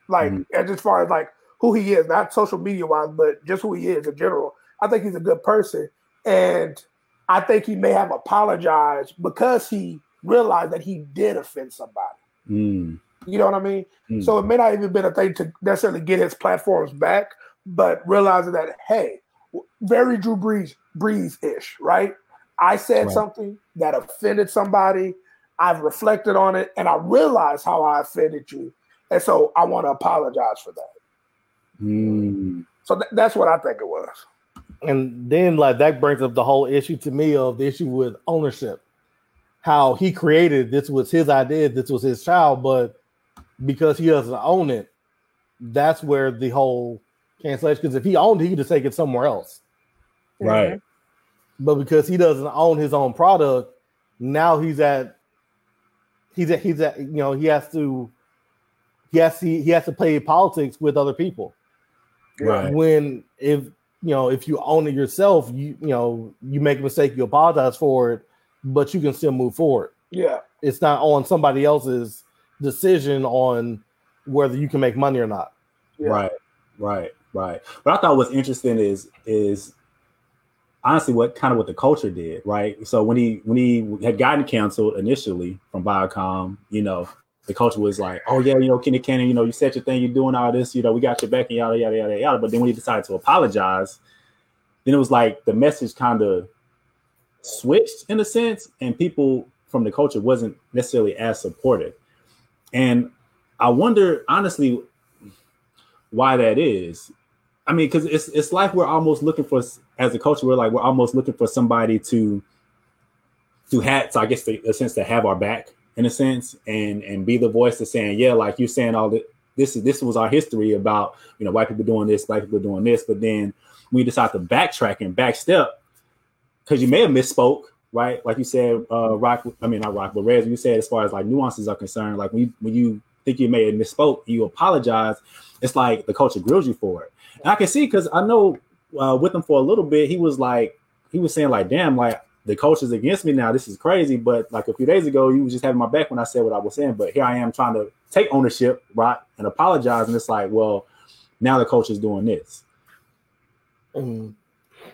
like Mhm. as as far as like who he is not social media wise but just who he is in general i think he's a good person and i think he may have apologized because he realized that he did offend somebody Mm, you know what I mean? mm. So it may not even been a thing to necessarily get his platforms back, but realizing that hey, very Drew Brees Brees ish, right? I said Right. something that offended somebody. I've reflected on it, and I realize how I offended you, and so I want to apologize for that. Mm, So th- that's what I think it was. And then like that brings up the whole issue to me of the issue with ownership. How he created this was his idea, this was his child, but because he doesn't own it, that's where the whole cancellation. Because if he owned it, he could just take it somewhere else. right. But because he doesn't own his own product, now he's at he's at he's at you know he has to he has to he has to play politics with other people. Right. When if you know if you own it yourself, you you know you make a mistake, you apologize for it, but you can still move forward. Yeah, It's not on somebody else's decision on whether you can make money or not. yeah. Right, right, right. What I thought was interesting is is honestly what kind of what the culture did, right? So when he when he had gotten canceled initially from Viacom, you know, the culture was like, "Oh yeah, you know, Kenny Cannon, you know, you said your thing, you're doing all this, you know, we got your back and yada yada yada yada." But then when he decided to apologize, then it was like the message kind of switched in a sense, and people from the culture wasn't necessarily as supportive. And I wonder, honestly, why that is. I mean, because it's it's like we're almost looking for as a culture, we're like we're almost looking for somebody to to have, so I guess the, a sense to have our back in a sense, and and be the voice of saying, yeah, like you're saying all that. This is this was our history about you know white people doing this, black people doing this, but then we decide to backtrack and backstep because you may have misspoke, right? Like you said, uh, Rock. I mean, not Rock, but Rez. You said as far as like nuances are concerned, like when you, when you think you may have misspoke, you apologize. It's like the culture grills you for it. And I can see because I know uh, with him for a little bit, he was like, he was saying like, damn, like the coach is against me now. This is crazy. But like a few days ago, you was just having my back when I said what I was saying. But here I am trying to take ownership, right, and apologize. And it's like, well, now the coach is doing this. Mm.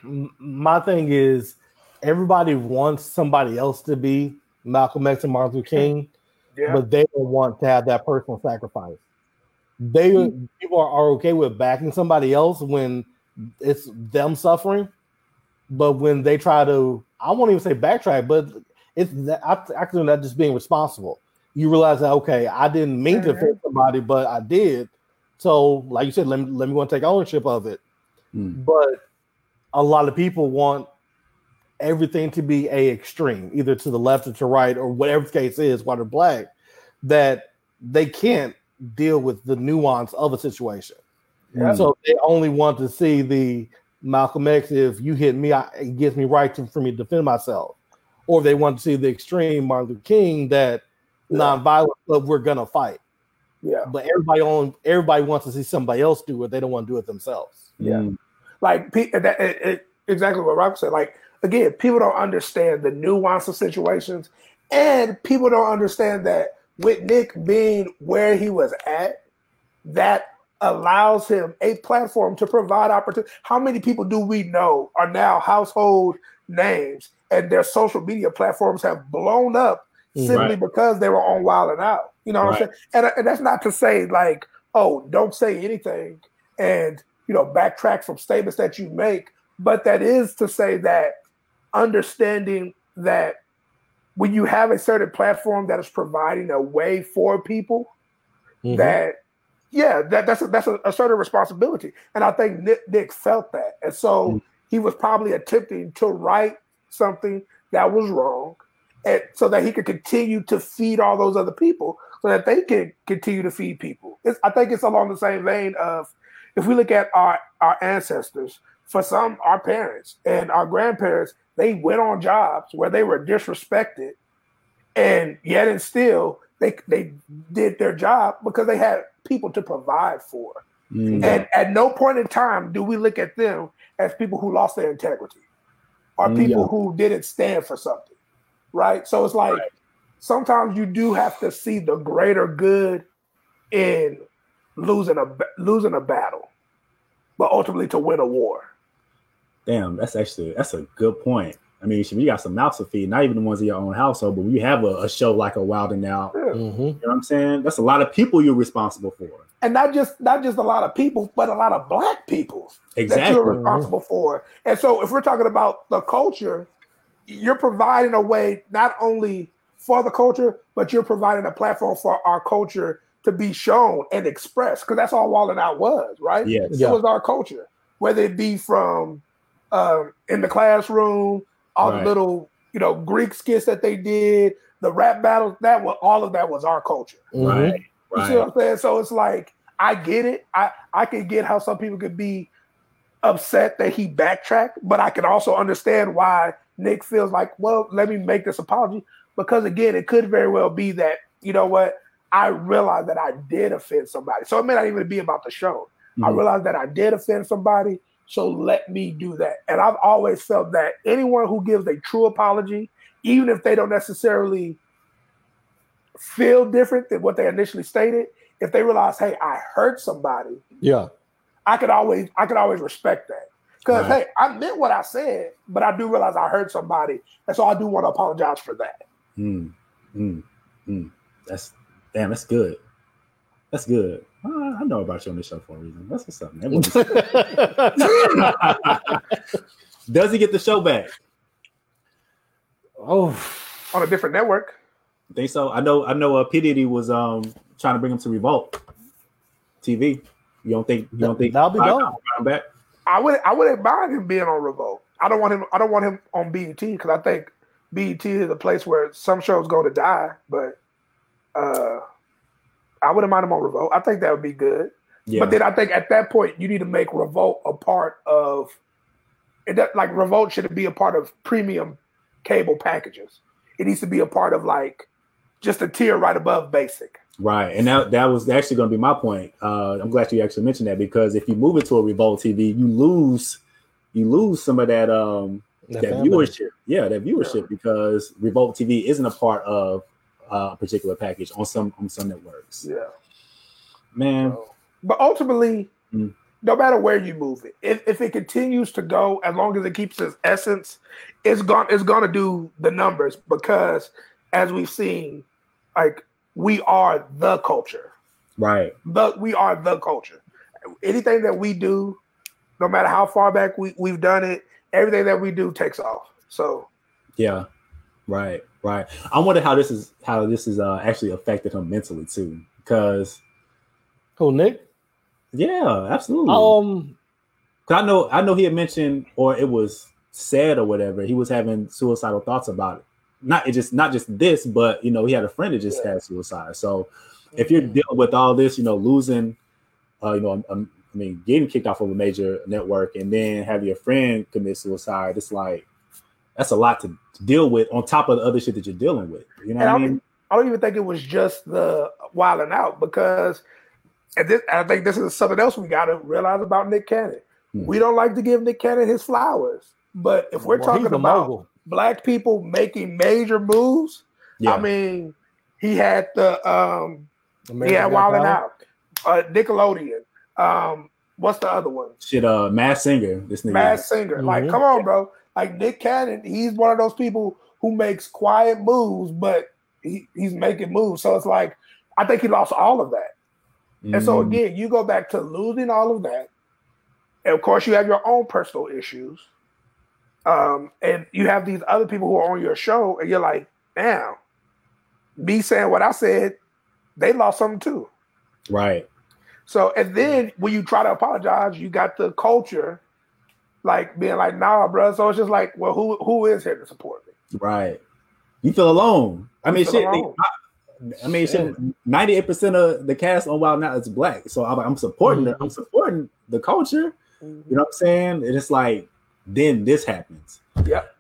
My thing is, everybody wants somebody else to be Malcolm X and Martin Luther King, Yeah. but they don't want to have that personal sacrifice. They people are, are okay with backing somebody else when it's them suffering, but when they try to, I won't even say backtrack, but it's that I, I consider that just being responsible. You realize that okay, I didn't mean to offend somebody, but I did. So, like you said, let me let me go and take ownership of it. Mm. But a lot of people want everything to be a extreme, either to the left or to right, or whatever the case is, white or black, that they can't deal with the nuance of a situation. Yeah. So they only want to see the Malcolm X. If you hit me, I, it gives me right to, for me to defend myself, or they want to see the extreme Martin Luther King that Yeah. non-violent, but we're gonna fight. yeah. But everybody on everybody wants to see somebody else do it. They don't want to do it themselves. Yeah. Mm. like that, it, it, exactly what Rock said. Like again, people don't understand the nuance of situations, and people don't understand that with Nick being where he was at, that allows him a platform to provide opportunity. How many people do we know are now household names and their social media platforms have blown up simply Right. because they were on Wild and Out? You know what Right. I'm saying? And, and that's not to say like, oh, don't say anything and you know backtrack from statements that you make, but that is to say that understanding that when you have a certain platform that is providing a way for people Mhm. that yeah that that's a, that's a, a certain responsibility. And i think nick, nick felt that. And so Mm. he was probably attempting to write something that was wrong and so that he could continue to feed all those other people so that they can continue to feed people. It's, i think it's along the same vein of if we look at our our ancestors for some our parents and our grandparents they went on jobs where they were disrespected and yet and still they they did their job because they had people to provide for. Mm. And at no point in time do we look at them as people who lost their integrity or Mm, people yeah. who didn't stand for something. Right? So it's like sometimes you do have to see the greater good in losing a losing a battle, but ultimately to win a war. Damn, that's actually that's a good point. I mean, you got some mouths to feed, not even the ones in your own household, but when you have a, a show like a Wild and Out, you Mhm. know what I'm saying? That's a lot of people you're responsible for. And not just not just a lot of people, but a lot of black people. that Exactly. you're responsible for. And so, if we're talking about the culture, you're providing a way not only for the culture, but you're providing a platform for our culture to be shown and expressed. Because that's all Wildin' Out was, right? Yes. Yeah. It was our culture, whether it be from um, in the classroom, all Right. the little you know Greek skits that they did, the rap battles. That was all of that was our culture. Mhm. Right. You see what I'm saying? So it's like I get it. I I can get how some people could be upset that he backtracked, but I can also understand why Nick feels like, well, let me make this apology because again, it could very well be that you know what I realized that I did offend somebody. So it may not even be about the show. I Mhm. realized that I did offend somebody, so let me do that. And I've always felt that anyone who gives a true apology, even if they don't necessarily feel different than what they initially stated, if they realize, hey, I hurt somebody, Yeah. I could always I could always respect that. Because Right. hey, I meant what I said, but I do realize I hurt somebody, and so I do want to apologize for that. Mm, mm, mm. That's damn. That's good. That's good. Uh, I know about you on this show for a reason. That's what's up, man. Does he get the show back? oh, On a different network, I Think so? I know. I know. Uh, P Diddy was um trying to bring him to Revolt TV. You don't think? You don't think? That'll be I- dope. I'll back. I would I wouldn't mind him being on Revolt. I don't want him. I don't want him on BET because I think BET is a place where some shows go to die. But uh, I wouldn't mind him on Revolt. I think that would be good. Yeah. But then I think at that point you need to make Revolt a part of it. does- Like Revolt should be a part of premium cable packages. It needs to be a part of like just a tier right above basic. Right, and that that was actually going to be my point. Uh, I'm glad you actually mentioned that because if you move it to a Revolt TV, you lose you lose some of that um that that viewership. Yeah, that viewership because Revolt TV isn't a part of uh, a particular package on some on some networks. Yeah. Man, But ultimately, Mm. no matter where you move it, if, if it continues to go, as long as it keeps its essence, it's going it's going to do the numbers because, as we've seen, like we are the culture. right, The we are the culture. Anything that we do, no matter how far back we, we've done it, everything that we do takes off. So yeah, right, right. I wonder how this is how this is uh, actually affected him mentally too, because Who, Nick? yeah, absolutely. Um, Cause I know I know he had mentioned or it was said or whatever he was having suicidal thoughts about it. Not it just not just this, but you know he had a friend that just had suicide. So if you're dealing with all this, you know, losing, uh, you know, um, I mean, getting kicked off of a major network and then have your friend commit suicide, it's like that's a lot to deal with on top of the other shit that you're dealing with. You know And what I I mean? don't, I don't even think it was just the wilding out because, and this, I think this is something else we got to realize about Nick Cannon. Hmm. We don't like to give Nick Cannon his flowers, but if we're well, talking about mogul. black people making major moves, Yeah, I mean, He had the um America's yeah, Got Wildin' Out. Uh Nickelodeon. Um what's the other one? Shit, uh, Masked Singer. This nigga. Masked Singer. Like, Mhm. come on, bro. Like Nick Cannon, he's one of those people who makes quiet moves, but he, he's making moves. So it's like I think he lost all of that. And so Mm, again, you go back to losing all of that. And of course, you have your own personal issues. Um, and you have these other people who are on your show, and you're like, damn, me saying what I said, they lost something too. right. So, and then when you try to apologize, you got the culture like being like, nah, bro. So it's just like, well, who who is here to support me? Right. You feel alone. I mean, shit. I, mean, shit. Ninety-eight percent of the cast on Wild 'N Out is black, so I'm, I'm supporting. the, I'm supporting the culture. You know what I'm saying? And it's like, then this happens. Yep.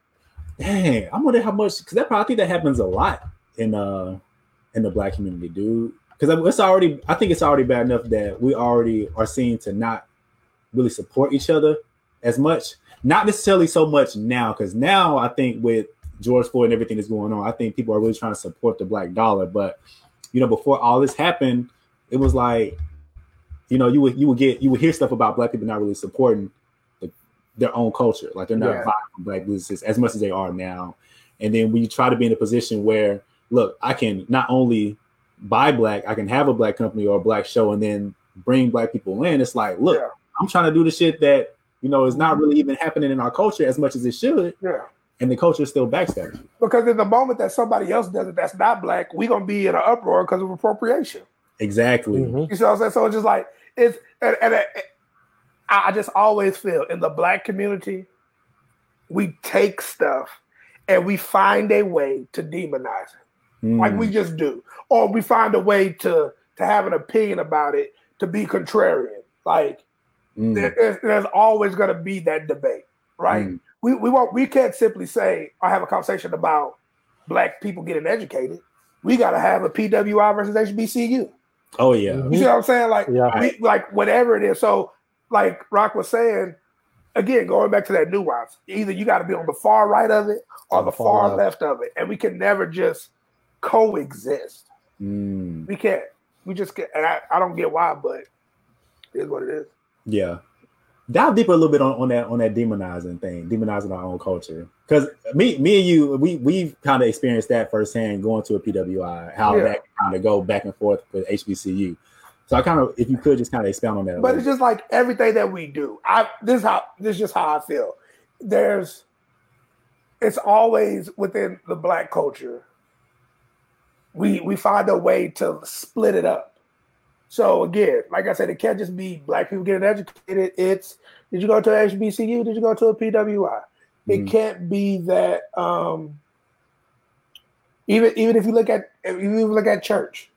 Dang, I wonder how much because that probably I think that happens a lot in uh in the black community, dude. Because it's already, I think it's already bad enough that we already are seen to not really support each other as much. Not necessarily so much now, because now I think with George Floyd and everything that's going on, I think people are really trying to support the black dollar. But you know, before all this happened, it was like, you know, you would you would get you would hear stuff about black people not really supporting the, their own culture, like they're not Yeah. buying black businesses as much as they are now. And then when you try to be in a position where, look, I can not only buy black, I can have a black company or a black show, and then bring black people in. It's like, look, Yeah. I'm trying to do the shit that you know it's not really even happening in our culture as much as it should, Yeah. and the culture is still backstabbing. Because in the moment that somebody else does it that's not black, we're gonna be in an uproar because of appropriation. Exactly. Mhm. You see what I'm saying? So it's just like it's and, and it, I I just always feel in the black community, we take stuff and we find a way to demonize it. Like Mm, we just do. Or we find a way to to have an opinion about it to be contrarian. Like mm, there- there's, there's always gonna be that debate, right? Mm. We we won't we can't simply say I have a conversation about black people getting educated. We gotta have a PWI versus HBCU. Oh yeah. You see what I'm saying? Like, Yeah. we, like whatever it is. So, like Rock was saying, again, going back to that nuance, either you got to be on the far right of it or On the the far, far left. of it, and we can never just coexist. Mm, We can't. We just can't. And I, I don't get why, but it is what it is. Yeah. Dive deeper a little bit on, on that on that demonizing thing, demonizing our own culture. Because me, me and you, we we've kind of experienced that firsthand going to a PWI, how Yeah. that kind of go back and forth with HBCU. So I kind of, if you could just kind of expound on that. But it's just like everything that we do. I this is how this is just how I feel. There's it's always within the black culture. We we find a way to split it up. So again, like I said, it can't just be black people getting educated. It's did you go to a HBCU? Did you go to a PWI? It Mhm. can't be that um even even if you look at if you even look at church,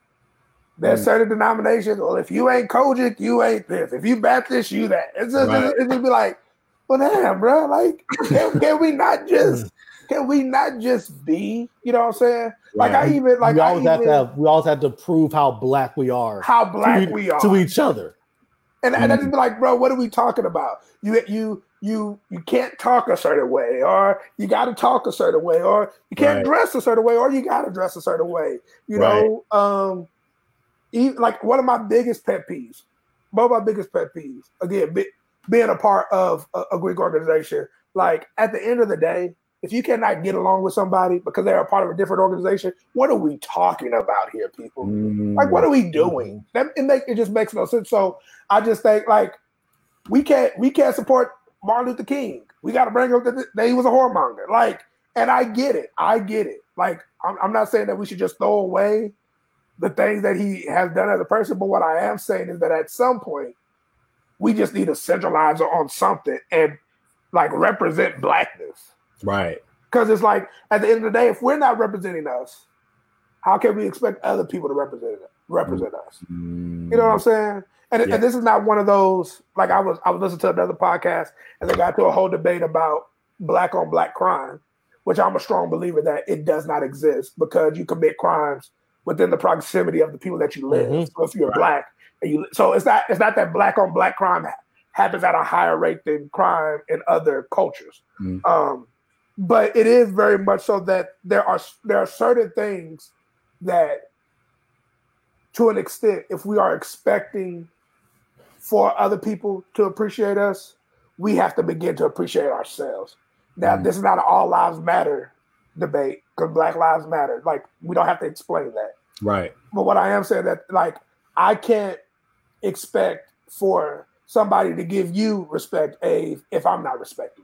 there's Mm. certain denominations. Well, if you ain't COGIC, you ain't this. If you Baptist, you that. It's just, Right. it's just be like, well, damn, bro. Like, can, can we not just can we not just be? You know what I'm saying? Like I even like we I always have even, to have, we always have to prove how black we are how black to, we are to each other. and, and I Mm. just be like, bro, what are we talking about? You you you you can't talk a certain way, or you got to talk a certain way, or you can't Right. dress a certain way, or you got to dress a certain way. You Right. know, um, even, like one of my biggest pet peeves, both my biggest pet peeves. Again, be, being a part of a, a Greek organization, like at the end of the day, if you cannot get along with somebody because they're a part of a different organization, what are we talking about here, people? Mm, Like, what are we doing? That it make it just makes no sense. So I just think like we can't we can't support Martin Luther King. We got to bring up that that he was a whoremonger. Like, and I get it. I get it. Like, I'm, I'm not saying that we should just throw away the things that he has done as a person, but what I am saying is that at some point we just need to centralize on something and like represent blackness. Right. Because it's like at the end of the day, if we're not representing us, how can we expect other people to represent represent us? Mm, You know what I'm saying? And, Yeah. and this is not one of those like I was I was listening to another podcast and they got to a whole debate about black on black crime, which I'm a strong believer that it does not exist because you commit crimes within the proximity of the people that you live. Mhm. So if you're Right. black and you so it's not it's not that black on black crime happens at a higher rate than crime in other cultures. Mhm. Um, but it is very much so that there are there are certain things that to an extent, if we are expecting for other people to appreciate us, we have to begin to appreciate ourselves. Now, Mm. this is not an all lives matter debate because Black Lives Matter. Like, we don't have to explain that. Right. But what I am saying that like I can't expect for somebody to give you respect, A, if I'm not respecting you.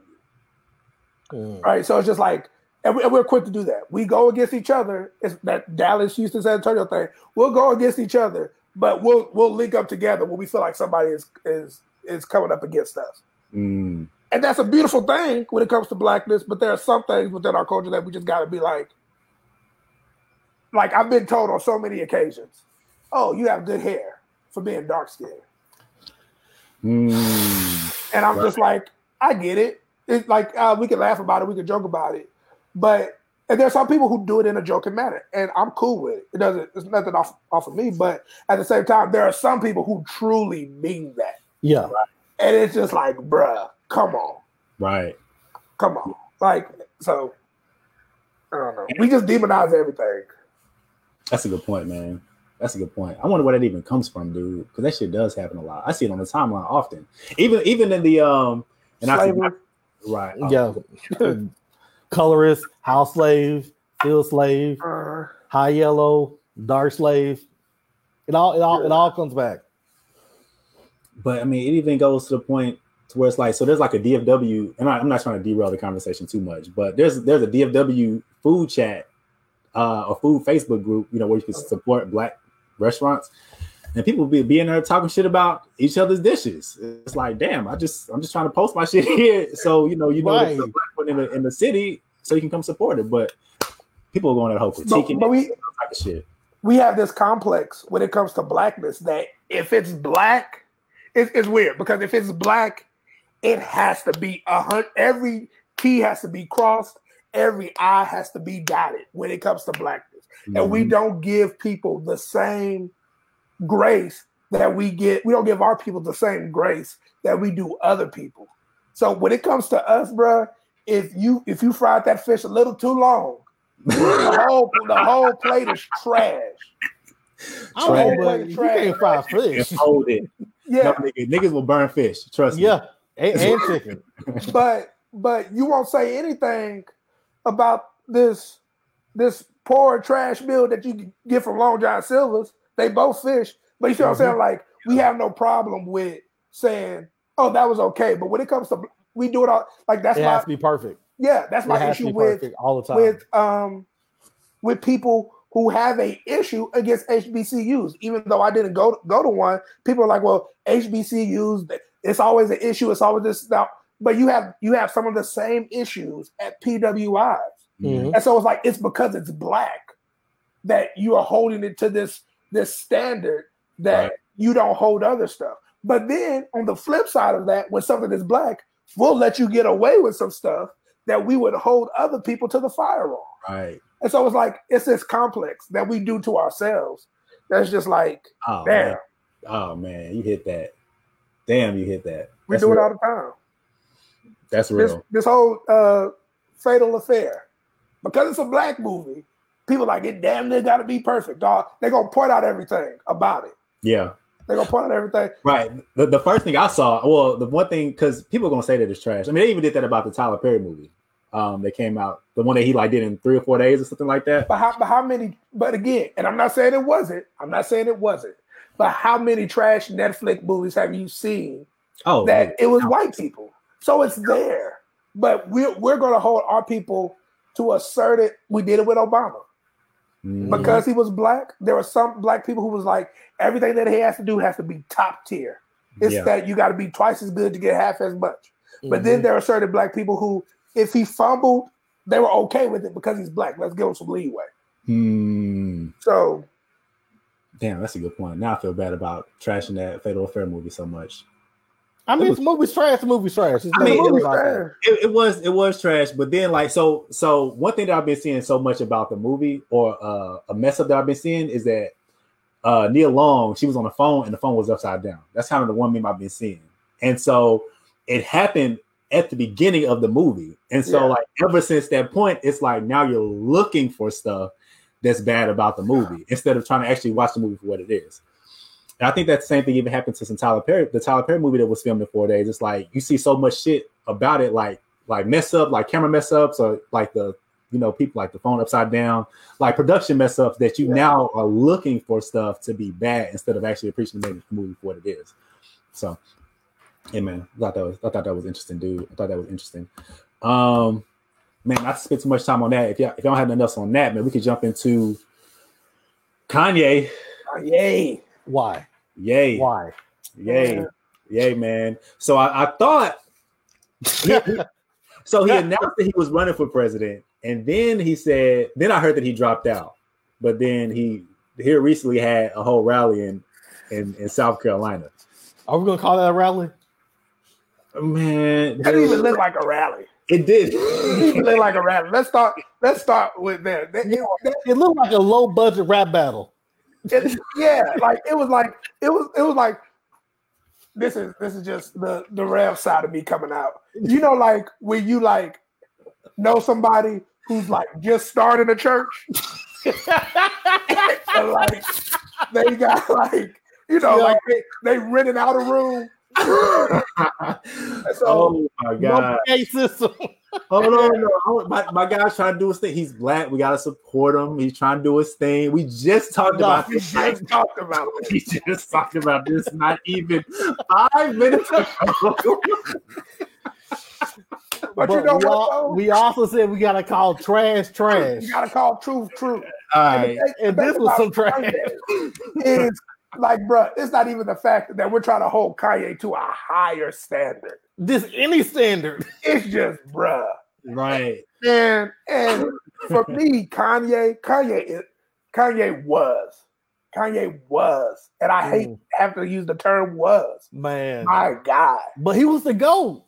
Mm. Right. So it's just like, and, we, and we're quick to do that. We go against each other. It's that Dallas, Houston, San Antonio thing. We'll go against each other, but we'll we'll link up together when we feel like somebody is is is coming up against us. Mm. And that's a beautiful thing when it comes to blackness. But there are some things within our culture that we just got to be like, like I've been told on so many occasions, "Oh, you have good hair for being dark skinned," Mm. and I'm just like, I get it. It's like uh, we can laugh about it, we can joke about it, but and there's some people who do it in a joking manner, and I'm cool with it. It doesn't. It's nothing off off of me, but at the same time, there are some people who truly mean that, Yeah. and it's just like, bruh, come on. Right. Come on. Like, so I don't know. We just demonize everything. That's a good point, man. That's a good point. I wonder where that even comes from, dude. Because that shit does happen a lot. I see it on the timeline often. Even even in the um and I. right. oh, Yeah. Colorist, house slave, field slave, Uh, high yellow, dark slave. It all it all it all comes back. But I mean, it even goes to the point to where it's like, so there's like a DFW, and I, I'm not trying to derail the conversation too much, but there's there's a DFW food chat, uh, a food Facebook group, you know, where you can support black restaurants, and people be being there talking shit about each other's dishes. It's like, damn, I just I'm just trying to post my shit here, so you know, you know, Right. black in the in the city, so you can come support it. But people are going at whole but, critiquing but it, we type of shit. we have this complex when it comes to blackness that if it's black, it's, it's weird because if it's black, it has to be a hundred. Every T has to be crossed. Every I has to be dotted when it comes to blackness, and we Mhm. don't give people the same grace that we get. We don't give our people the same grace that we do other people. So when it comes to us, bro, if you if you fried that fish a little too long, the whole the whole plate is trash. I don't know, Trash. but you can't fry fish. And hold it. Yeah, No, nigga, niggas will burn fish. Trust me. Yeah, and, and chicken. but but you won't say anything about this this poor trash meal that you get from Long John Silver's. They both fish, but you see what I'm saying? Like we have no problem with saying, "Oh, that was okay," but when it comes to we do it all like that's It my has to be perfect. yeah that's It my issue with all the time. with um with people who have a issue against HBCUs. Even though I didn't go to, go to one, people are like, "Well, HBCUs, it's always an issue. It's always this." Now, but you have you have some of the same issues at PWIs, Mhm. and so it's like it's because it's black that you are holding it to this this standard that Right. you don't hold other stuff. But then on the flip side of that, when something is black, we'll let you get away with some stuff that we would hold other people to the fire on. Right. And so it's like it's this complex that we do to ourselves. That's just like, Oh damn, man. Oh man, you hit that. Damn, you hit that. we That's do it all the time. That's This real. this whole uh fatal affair. Because it's a black movie, people like it damn near gotta be perfect, dog. They're gonna point out everything about it. Yeah. They're gonna point out everything. Right. The, the first thing I saw, well, the one thing because people are gonna say that it's trash. I mean, they even did that about the Tyler Perry movie. Um, that came out, the one that he like did in three or four days or something like that. But how but how many but again, and I'm not saying it wasn't, I'm not saying it wasn't, but how many trash Netflix movies have you seen Oh, that it was white people. So it's there. But we're we're gonna hold our people to a certain we did it with Obama. Mhm. Because he was black, there were some black people who was like, everything that he has to do has to be top tier. It's Yeah. that you got to be twice as good to get half as much. But Mm-hmm. then there are certain black people who, if he fumbled, they were okay with it because he's black. Let's give him some leeway. Hmm. So Damn, that's a good point. Now I feel bad about trashing that Fatal Affair movie so much. I mean, the movie's trash. The movie's trash. It's I mean, it was about it, it was it was trash, but then like so so one thing that I've been seeing so much about the movie or uh, a mess up that I've been seeing is that uh Nia Long she was on the phone and the phone was upside down. That's kind of the one meme I've been seeing, and so it happened at the beginning of the movie, and so Yeah. like ever since that point, it's like now you're looking for stuff that's bad about the movie instead of trying to actually watch the movie for what it is. And I think that same thing even happened to some Tyler Perry, the Tyler Perry movie that was filmed in four days. It's like you see so much shit about it, like like mess up, like camera mess ups, or like the you know people like the phone upside down, like production mess ups that you Yeah. now are looking for stuff to be bad instead of actually appreciating the movie for what it is. So, yeah, man, I thought that was I thought that was interesting, dude. I thought that was interesting. Um, man, I spent too much time on that. If y'all if y'all don't have nothing else on that, man, we could jump into Kanye. Yay. Why? Yay. Why? Yay, Yeah. yay, man. So I, I thought, so he announced that he was running for president, and then he said, then I heard that he dropped out, but then he here recently had a whole rally in in, in South Carolina. Are we gonna call that a rally? Man, It didn't even look like a rally. it did. It didn't look like a rally. Let's start. Let's start with that. That- it- It looked like a low budget rap battle. It- yeah, like it was like it was it was like this is this is just the the rev side of me coming out. You know, like when you like know somebody who's like just starting a church, like they got like you know Yeah. like they, they rented out a room. And so oh my god! No gate system. Hold on, no. My, my guy's trying to do his thing. He's black. We gotta support him. He's trying to do his thing. We just talked No, about we this. just talked about it. We just talked about this not even five minutes ago. But, But you know we, what? al- we also said we gotta call trash trash. We gotta call truth truth. All right. And this was some trash. Is like, bruh, it's not even the fact that we're trying to hold Kanye to a higher standard. This any standard. It's just, bruh. Right. And and for me, Kanye, Kanye is Kanye was. Kanye was. And I hate Mm. having to use the term was. Man. My God. But he was the GOAT.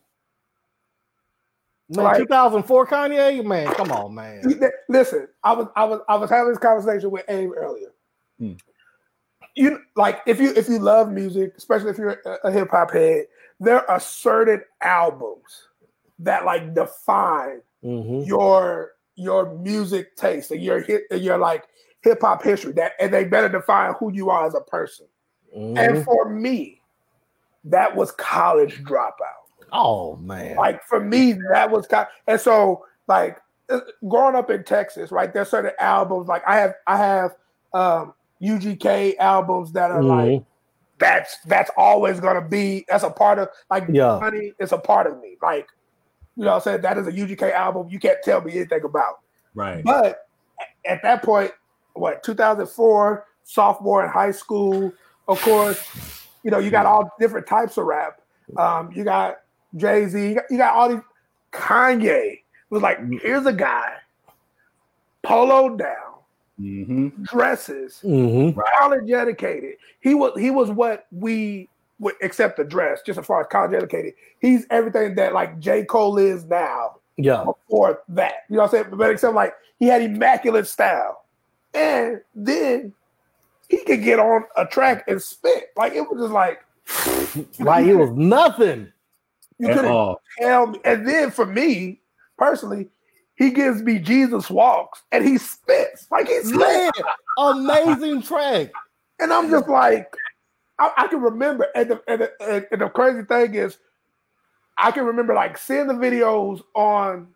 Man, Like- 2004 Kanye, man, come on, man. Listen, I was I was I was having this conversation with Abe earlier. Hmm. You like if you if you love music, especially if you're a, a hip hop head, there are certain albums that like define Mhm. your your music taste and your hit and your like hip hop history that and they better define who you are as a person. Mhm. And for me, that was college dropout. oh man. Like for me, that was kind. And so, like uh, growing up in Texas, right? There's certain albums. Like I have, I have um, UGK albums that are like Mhm. that's that's always gonna be. That's a part of like Yeah. money. It's a part of me. Like you know, what I'm saying that is a UGK album. You can't tell me anything about. Right. But at that point, what 2004, sophomore in high school, of course, you know you got all different types of rap. Um, you got Jay Z, you you got all these. Kanye was like, here's a guy, polo down, hmm dresses, Mhm. college educated. He was he was what we would accept the dress, just as far as college educated. He's everything that like J. Cole is now Yeah. before that. You know what I'm saying? But except like he had immaculate style. And then he could get on a track and spit. Like it was just like Like it was nothing. you couldn't all. tell me. And then for me personally, he gives me Jesus walks and he spits. Like he's Man, amazing track. And I'm just like, I, I can remember. And the, and, the, and the crazy thing is, I can remember like seeing the videos on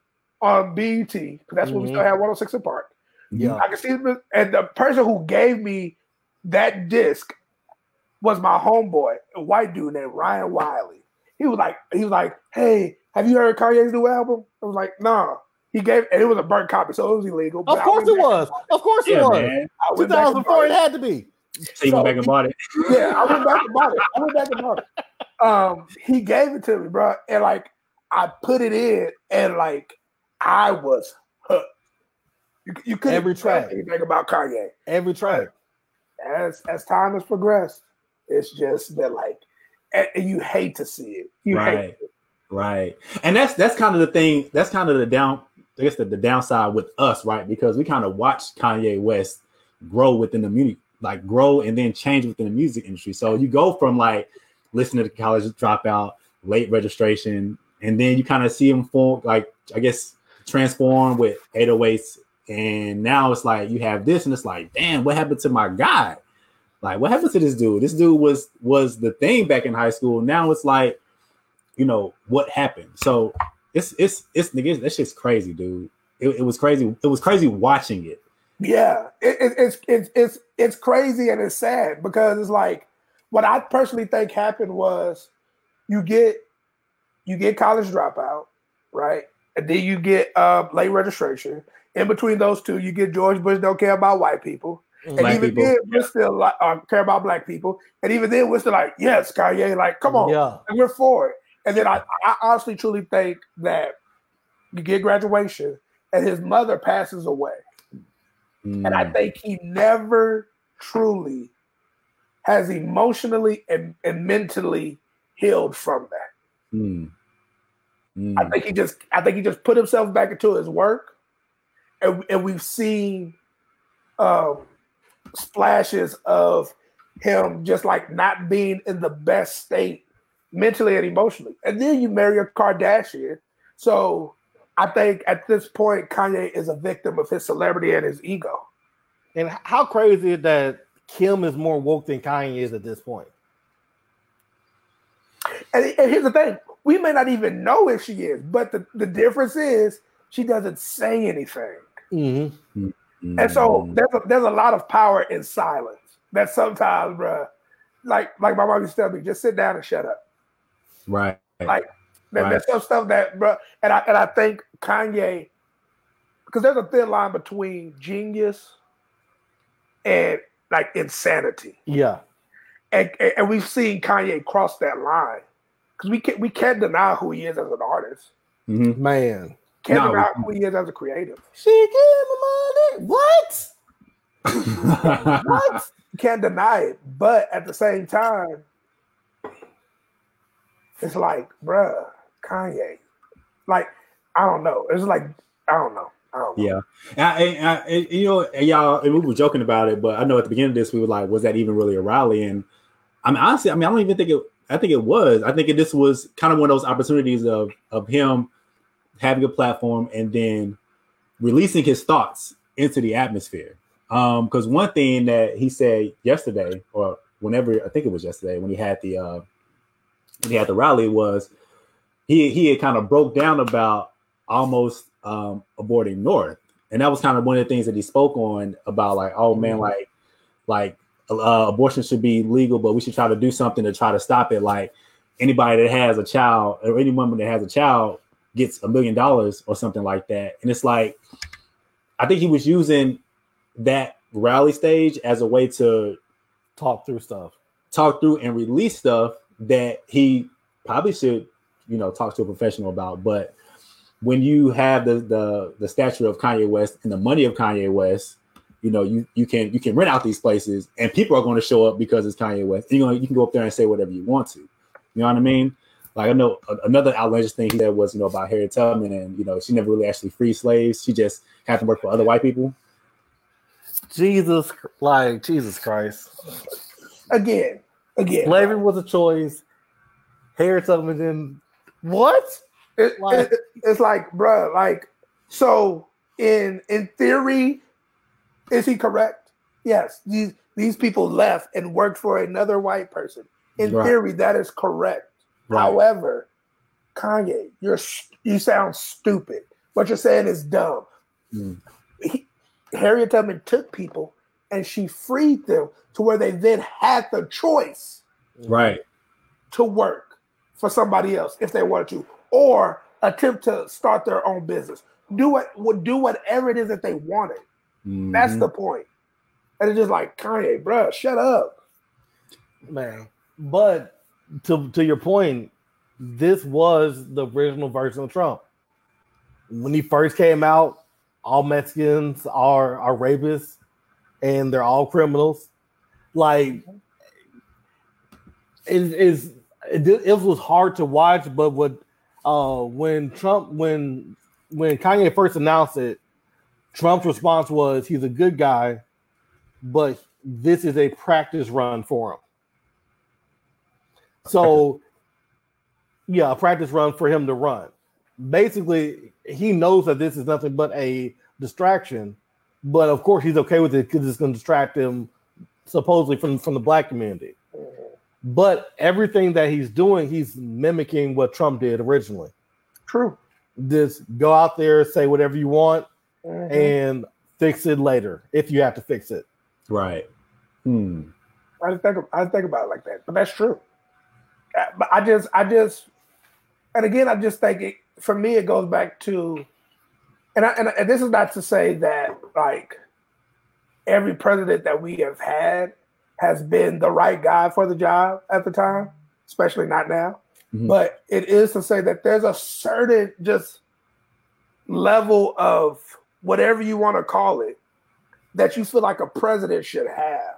on BET because that's when we still mm-hmm. had 106 & Park. Yeah. I can see and the person who gave me that disc was my homeboy, a white dude named Ryan Wiley. He was like, he was like, hey, have you heard Kanye's new album? I was like, nah. He gave and it was a burnt copy, so it was illegal. Of course it back- was. Of course it was. man. I went back and 2004 it had to be. So you went back and bought it. Yeah, I went back and bought it. I went back and bought it. Um, he gave it to me, bro, and like I put it in, and like I was hooked. You, you couldn't Every tell track. anything about Kanye. Every track. As as time has progressed, it's just that like, and, and you hate to see it. You hate Right. Right. And that's that's kind of the thing. That's kind of the down. I guess the, the downside with us, right? Because we kind of watch Kanye West grow within the music, like grow and then change within the music industry. So you go from like listening to college dropout, late registration, and then you kind of see him form, like I guess transform with 808s and now it's like you have this, and it's like, damn, what happened to my guy? Like, what happened to this dude? This dude was was the thing back in high school. Now it's like, you know, what happened? So it's it's it's nigga, that shit's crazy, dude. It, it was crazy. It was crazy watching it. Yeah, it, it, it's it's it's it's crazy and it's sad because it's like what I personally think happened was you get you get college dropout, right, and then you get uh, late registration. In between those two, you get George Bush don't care about white people, and Black even people. then we're still like uh, care about black people, and even then we're still like yes, Kanye, like come on, Yeah. and we're for it. And then I, I honestly truly think that you get graduation and his mother passes away. And I Mm, think he never truly has emotionally and, and mentally healed from that. mm, mm. I think he just I think he just put himself back into his work. And, and we've seen um, splashes of him just like not being in the best state mentally and emotionally. And then you marry a Kardashian. So I think at this point, Kanye is a victim of his celebrity and his ego. And how crazy is that Kim is more woke than Kanye is at this point? And, and here's the thing we may not even know if she is, but the, the difference is she doesn't say anything. Mm-hmm. And so there's a, there's a lot of power in silence that sometimes, bruh, like like my mom used to tell me, just sit down and shut up. Right. Like there- Right. there's some stuff that, bro. and I and I think Kanye, because there's a thin line between genius and like insanity, Yeah. and and, and we've seen Kanye cross that line because we can't we can't deny who he is as an artist, Mhm. Man. can't No, deny we- who he is as a creative. She gave him money. What? What? can't deny it, but at the same time, it's like, bruh, Kanye. Like, I don't know. It's like, I don't know. Yeah, I, I, you know, and y'all, and we were joking about it, but I know at the beginning of this, we were like, "Was that even really a rally?" And I mean, honestly, I mean, I don't even think it. I think it was. I think it, this was kind of one of those opportunities of of him having a platform and then releasing his thoughts into the atmosphere. Um, because one thing that he said yesterday, or whenever I think it was yesterday, when he had the uh, when he had the rally, was he he had kind of broke down about almost um, aborting North, and that was kind of one of the things that he spoke on about, like, oh man, like, like uh, abortion should be legal, but we should try to do something to try to stop it. Like anybody that has a child or any woman that has a child gets a million dollars or something like that, and it's like, I think he was using that rally stage as a way to Talk through stuff. talk through and release stuff that he probably should, you know, talk to a professional about. But when you have the the the stature of Kanye West and the money of Kanye West, you know, you you can you can rent out these places and people are going to show up because it's Kanye West. You know, you can go up there and say whatever you want to. You know what I mean? Like I know another outlandish thing he said was, you know, about Harriet Tubman and you know, she never really actually freed slaves. She just had to work for other white people. Jesus, like Jesus Christ. Again, again. Slavery was a choice. Harriet Tubman didn't. What? It- Like- it- it's like, bruh, like, so in in theory, is he correct? Yes. These these people left and worked for another white person. In Right. theory, that is correct. Right. However, Kanye, you're you sound stupid. What you're saying is dumb. Mm. He, Harriet Tubman took people and she freed them to where they then had the choice Right. to work for somebody else if they wanted to, or attempt to start their own business. Do what would do whatever it is that they wanted. That's Mhm. the point. And it's just like Kanye, bruh, shut up. Man. But to to your point, this was the original version of Trump. When he first came out, all Mexicans are are rapists and they're all criminals. Like it is it, it was hard to watch, but what uh when Trump when when Kanye first announced it, Trump's response was he's a good guy, but this is a practice run for him. So, yeah, a practice run for him to run. Basically, he knows that this is nothing but a distraction, but of course he's okay with it because it's going to distract him supposedly from from the black community. But everything that he's doing, he's mimicking what Trump did originally. True. Just go out there, say whatever you want, Mhm. and fix it later if you have to fix it. Right. Hmm. I didn't think I didn't think about it like that, but that's true. Uh, But I just, I just, and again, I just think it, for me, it goes back to, and, I, and and this is not to say that like every president that we have had has been the right guy for the job at the time, especially not now. Mhm. But it is to say that there's a certain just level of whatever you want to call it that you feel like a president should have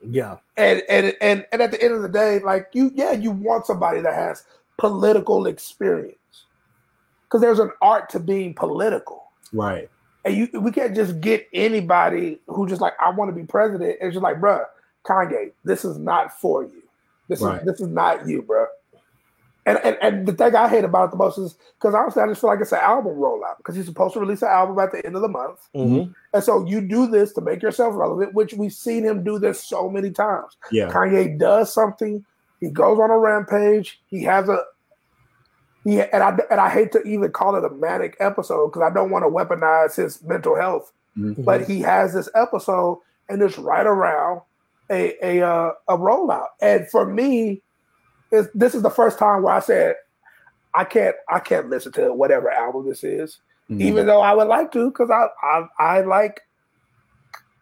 Yeah. and and and and at the end of the day, like you, yeah, you want somebody that has political experience because there's an art to being political, Right. And you we can't just get anybody who just like I want to be president. It's just like, bruh, Kanye, this is not for you. This Right. is this is not you, bruh. And, and and the thing I hate about it the most is because honestly, I just feel like it's an album rollout because he's supposed to release an album at the end of the month. Mhm. And so you do this to make yourself relevant, which we've seen him do this so many times. Yeah. Kanye does something, he goes on a rampage, he has a he and I and I hate to even call it a manic episode because I don't want to weaponize his mental health, Mhm. but he has this episode and it's right around a a uh, a rollout. And for me, it's, this is the first time where I said I can't I can't listen to whatever album this is Mhm. even though I would like to, because I, I I like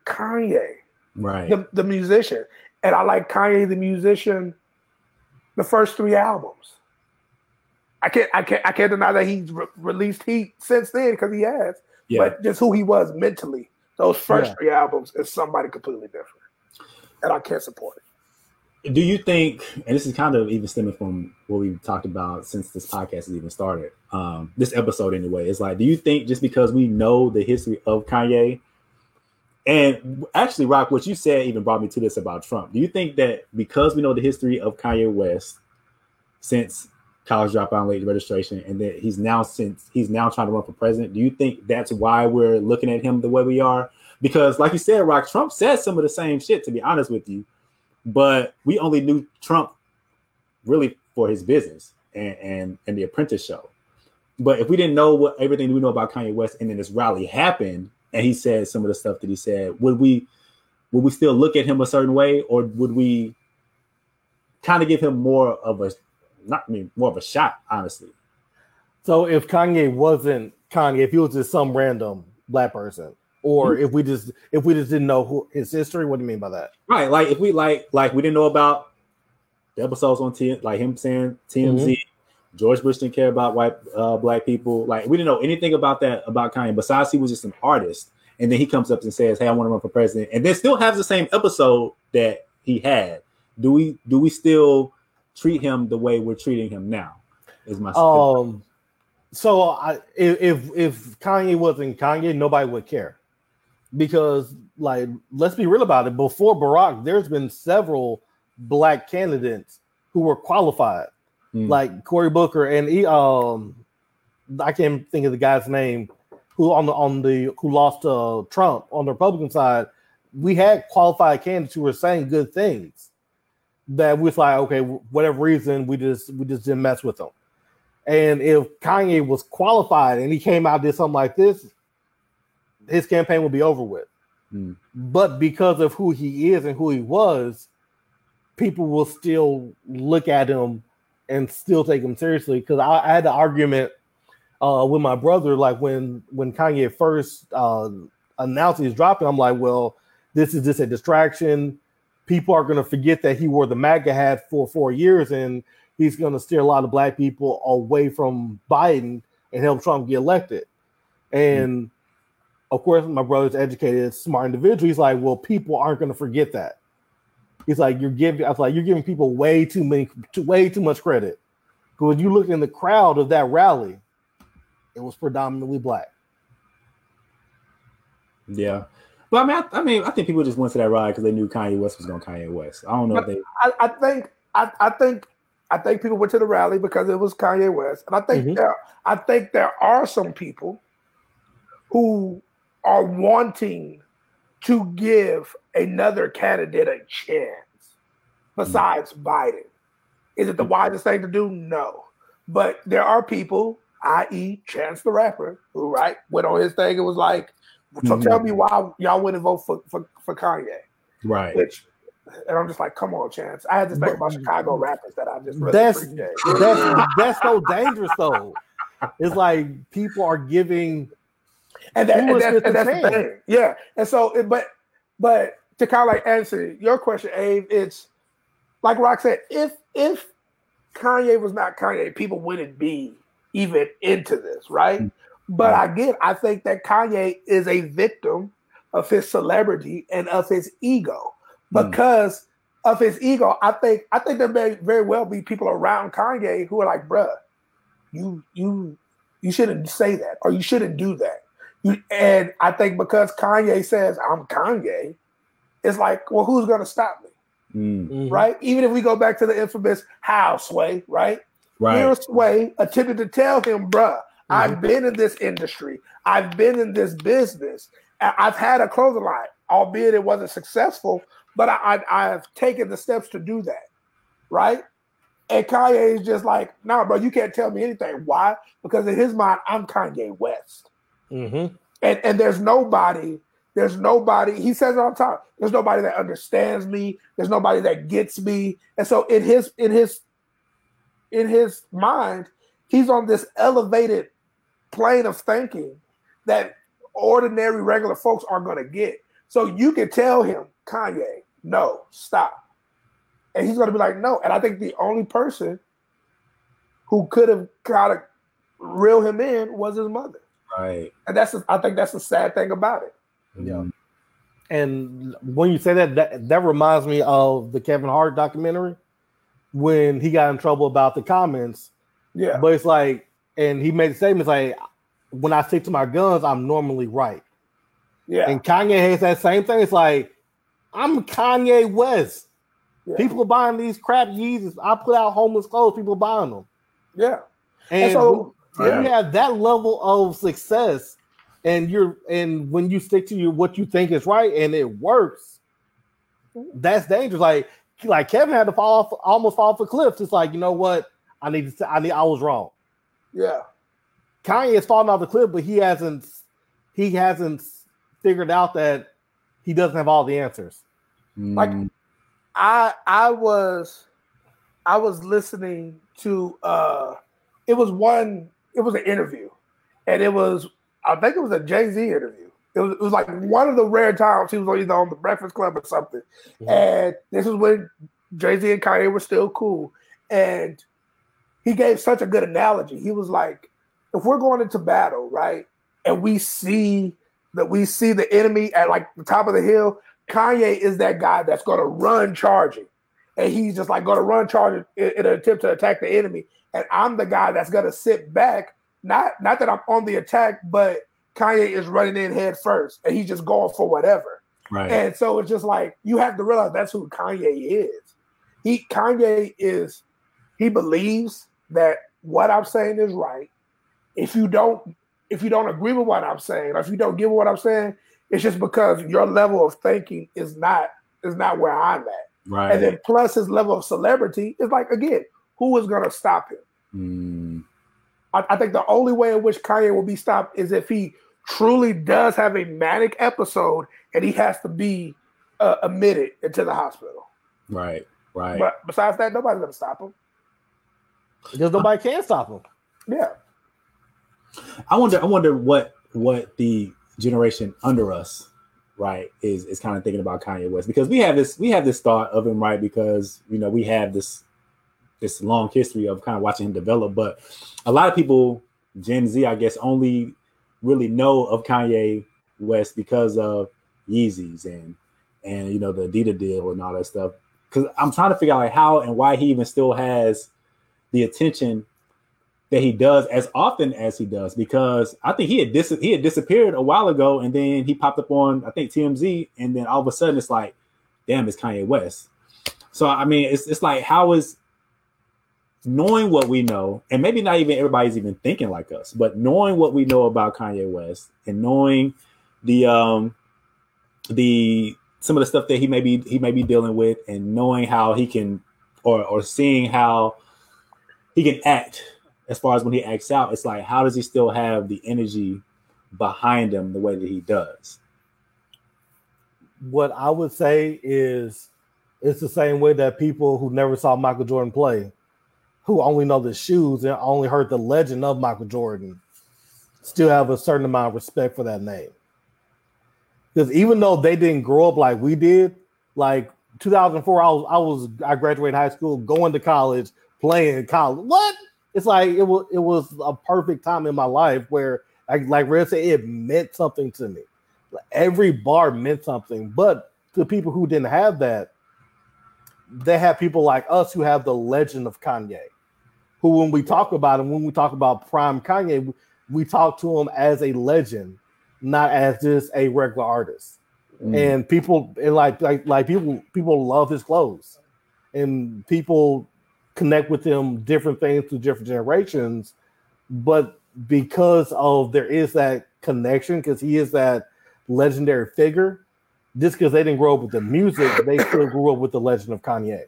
Kanye, right. the, the musician, and I like Kanye the musician. The first three albums, I can't I can't I can't deny that he's re- released heat since then because he has, yeah. but just who he was mentally. Those first Yeah. three albums is somebody completely different, and I can't support it. Do you think, and this is kind of even stemming from what we've talked about since this podcast has even started, um, this episode anyway, is like, do you think just because we know the history of Kanye, and actually, Rock, what you said even brought me to this about Trump. Do you think that because we know the history of Kanye West since college dropout late registration, and that he's now since he's now trying to run for president, do you think that's why we're looking at him the way we are? Because, like you said, Rock, Trump said some of the same shit. To be honest with you, but we only knew Trump really for his business and and, and the Apprentice show. But if we didn't know what everything we know about Kanye West, and then this rally happened, and he said some of the stuff that he said, would we would we still look at him a certain way, or would we kind of give him more of a not I mean more of a shot, honestly? So if Kanye wasn't Kanye, if he was just some random black person, or if we just if we just didn't know who his history, what do you mean by that? Right. Like if we like like we didn't know about the episodes on T like him saying TMZ, George Bush didn't care about white uh, black people. Like we didn't know anything about that about Kanye. Besides, he was just an artist, and then he comes up and says, "Hey, I want to run for president," and then still has the same episode that he had. Do we do we still treat him the way we're treating him now? Is my Um, so I if if, if Kanye wasn't Kanye, nobody would care because like let's be real about it. Before Barack, there's been several black candidates who were qualified, Hmm. like Cory Booker and he um I can't think of the guy's name who on the on the who lost to Trump on the Republican side. We had qualified candidates who were saying good things that we was like, okay, whatever reason, we just we just didn't mess with them. And if Kanye was qualified and he came out did something like this, his campaign would be over with. Hmm. But because of who he is and who he was, people will still look at him and still take him seriously. Because I, I had the argument uh, with my brother, like when when Kanye first uh, announced he's dropping, I'm like, well, this is just a distraction. People are going to forget that he wore the MAGA hat for four years, and he's going to steer a lot of black people away from Biden and help Trump get elected. And of course, my brother's educated, smart individual. He's like, well, people aren't going to forget that. He's like, you're giving. I was like, you're giving people way too many, too, way too much credit. Because when you look in the crowd of that rally, it was predominantly black. yeah. But I mean, I, I mean, I think people just went to that ride because they knew Kanye West was going Kanye West. I don't know if they. I, I think I, I think I think people went to the rally because it was Kanye West, and I think Mhm. there I think there are some people who are wanting to give another candidate a chance besides Biden. Is it the wisest thing to do? No. But there are people, i.e., Chance the Rapper, who right went on his thing and was like, "So Mhm. tell me why y'all wouldn't vote for, for for Kanye." Right. Which, and I'm just like, "Come on, Chance." I had this thing about Chicago rappers that I just really That's appreciate. that's that's so dangerous though. It's like people are giving and, that, and that's, and the that's the thing. Yeah. And so, it- but but to kind of like answer your question, Abe, it's like Rock said, if if Kanye was not Kanye, people wouldn't be even into this, right? But again, I think that Kanye is a victim of his celebrity and of his ego. Mm. Because of his ego, I think I think there may very well be people around Kanye who are like, bruh, you you you shouldn't say that or you shouldn't do that. You, and I think because Kanye says I'm Kanye, it's like, well, who's gonna stop me? Mm. Right? Even if we go back to the infamous how Sway, right? Right. Here Sway attempted to tell him, bruh, I've been in this industry, I've been in this business, I've had a clothing line, albeit it wasn't successful, but I, I I've taken the steps to do that, right? And Kanye is just like, nah, bro, you can't tell me anything. Why? Because in his mind, I'm Kanye West. Mhm. And and there's nobody, there's nobody, he says it all the time. There's nobody that understands me, there's nobody that gets me. And so in his in his in his mind, he's on this elevated plane of thinking that ordinary regular folks are gonna get. So you can tell him, Kanye, no, stop. And he's gonna be like, no. And I think the only person who could have kind of reel him in was his mother. Right. And that's I think that's the sad thing about it. Yeah. And when you say that, that, that reminds me of the Kevin Hart documentary when he got in trouble about the comments. Yeah. But it's like, and he made the statements like, when I stick to my guns, I'm normally right. Yeah. And Kanye has that same thing. It's like, I'm Kanye West. Yeah. People are buying these crap Yeezys. I put out homeless clothes, people buying them. yeah. And, And so when you have that level of success, and you're and when you stick to your what you think is right and it works, that's dangerous. Like like Kevin had to fall off, almost fall off a cliff. It's like you know what? I need to. say- I need. I was wrong. Yeah. Kanye has fallen off the cliff, but he hasn't. He hasn't figured out that he doesn't have all the answers. Like Mm. I I was I was listening to uh it was one it was an interview and it was I think it was a Jay-Z interview. It was, it was like one of the rare times he was either on the Breakfast Club or something. Mhm. And this is when Jay-Z and Kanye were still cool. And he gave such a good analogy. He was like, if we're going into battle, right, and we see that we see the enemy at like the top of the hill, Kanye is that guy that's going to run charging, and he's just like going to run charging in, in an attempt to attack the enemy. And I'm the guy that's going to sit back, not not that I'm on the attack, but Kanye is running in head first, and he's just going for whatever. Right. And so it's just like you have to realize that's who Kanye is. He Kanye is he believes that what I'm saying is right. If you don't if you don't agree with what I'm saying, or if you don't give what I'm saying, it's just because your level of thinking is not is not where I'm at. right. And then plus his level of celebrity is like again, who is gonna stop him? Mm. I, I think the only way in which Kanye will be stopped is if he truly does have a manic episode and he has to be uh, admitted into the hospital. Right. Right. But besides that, nobody's gonna stop him. Because nobody can stop him. Yeah, I wonder. I wonder what what the generation under us, right, is is kind of thinking about Kanye West because we have this we have this thought of him, right, because you know we have this this long history of kind of watching him develop, but a lot of people, Gen Z, I guess, only really know of Kanye West because of Yeezys and and you know the Adidas deal and all that stuff. Because I'm trying to figure out like how and why he even still has the attention that he does as often as he does because I think he had dis- he had disappeared a while ago and then he popped up on I think TMZ and then all of a sudden it's like damn it's Kanye West. So I mean it's it's like how is knowing what we know and maybe not even everybody's even thinking like us but knowing what we know about Kanye West and knowing the um the some of the stuff that he may be he may be dealing with and knowing how he can or or seeing how he can act as far as when he acts out it's like how does he still have the energy behind him the way that he does what I would say is it's the same way that people who never saw Michael Jordan play, who only know the shoes and only heard the legend of Michael Jordan, still have a certain amount of respect for that name. Because even though they didn't grow up like we did, like 2004, I was I was I graduated high school, going to college, playing college. What? It's like it was it was a perfect time in my life where like like Red said, it meant something to me. Every bar meant something, but to people who didn't have that, they have people like us who have the legend of Kanye. Who, when we talk about him, when we talk about prime Kanye, we talk to him as a legend, not as just a regular artist. Mm. And people and like like like people people love his clothes, and people connect with them different things through different generations. But because of there is that connection, because he is that legendary figure, just because they didn't grow up with the music, they still grew up with the legend of Kanye.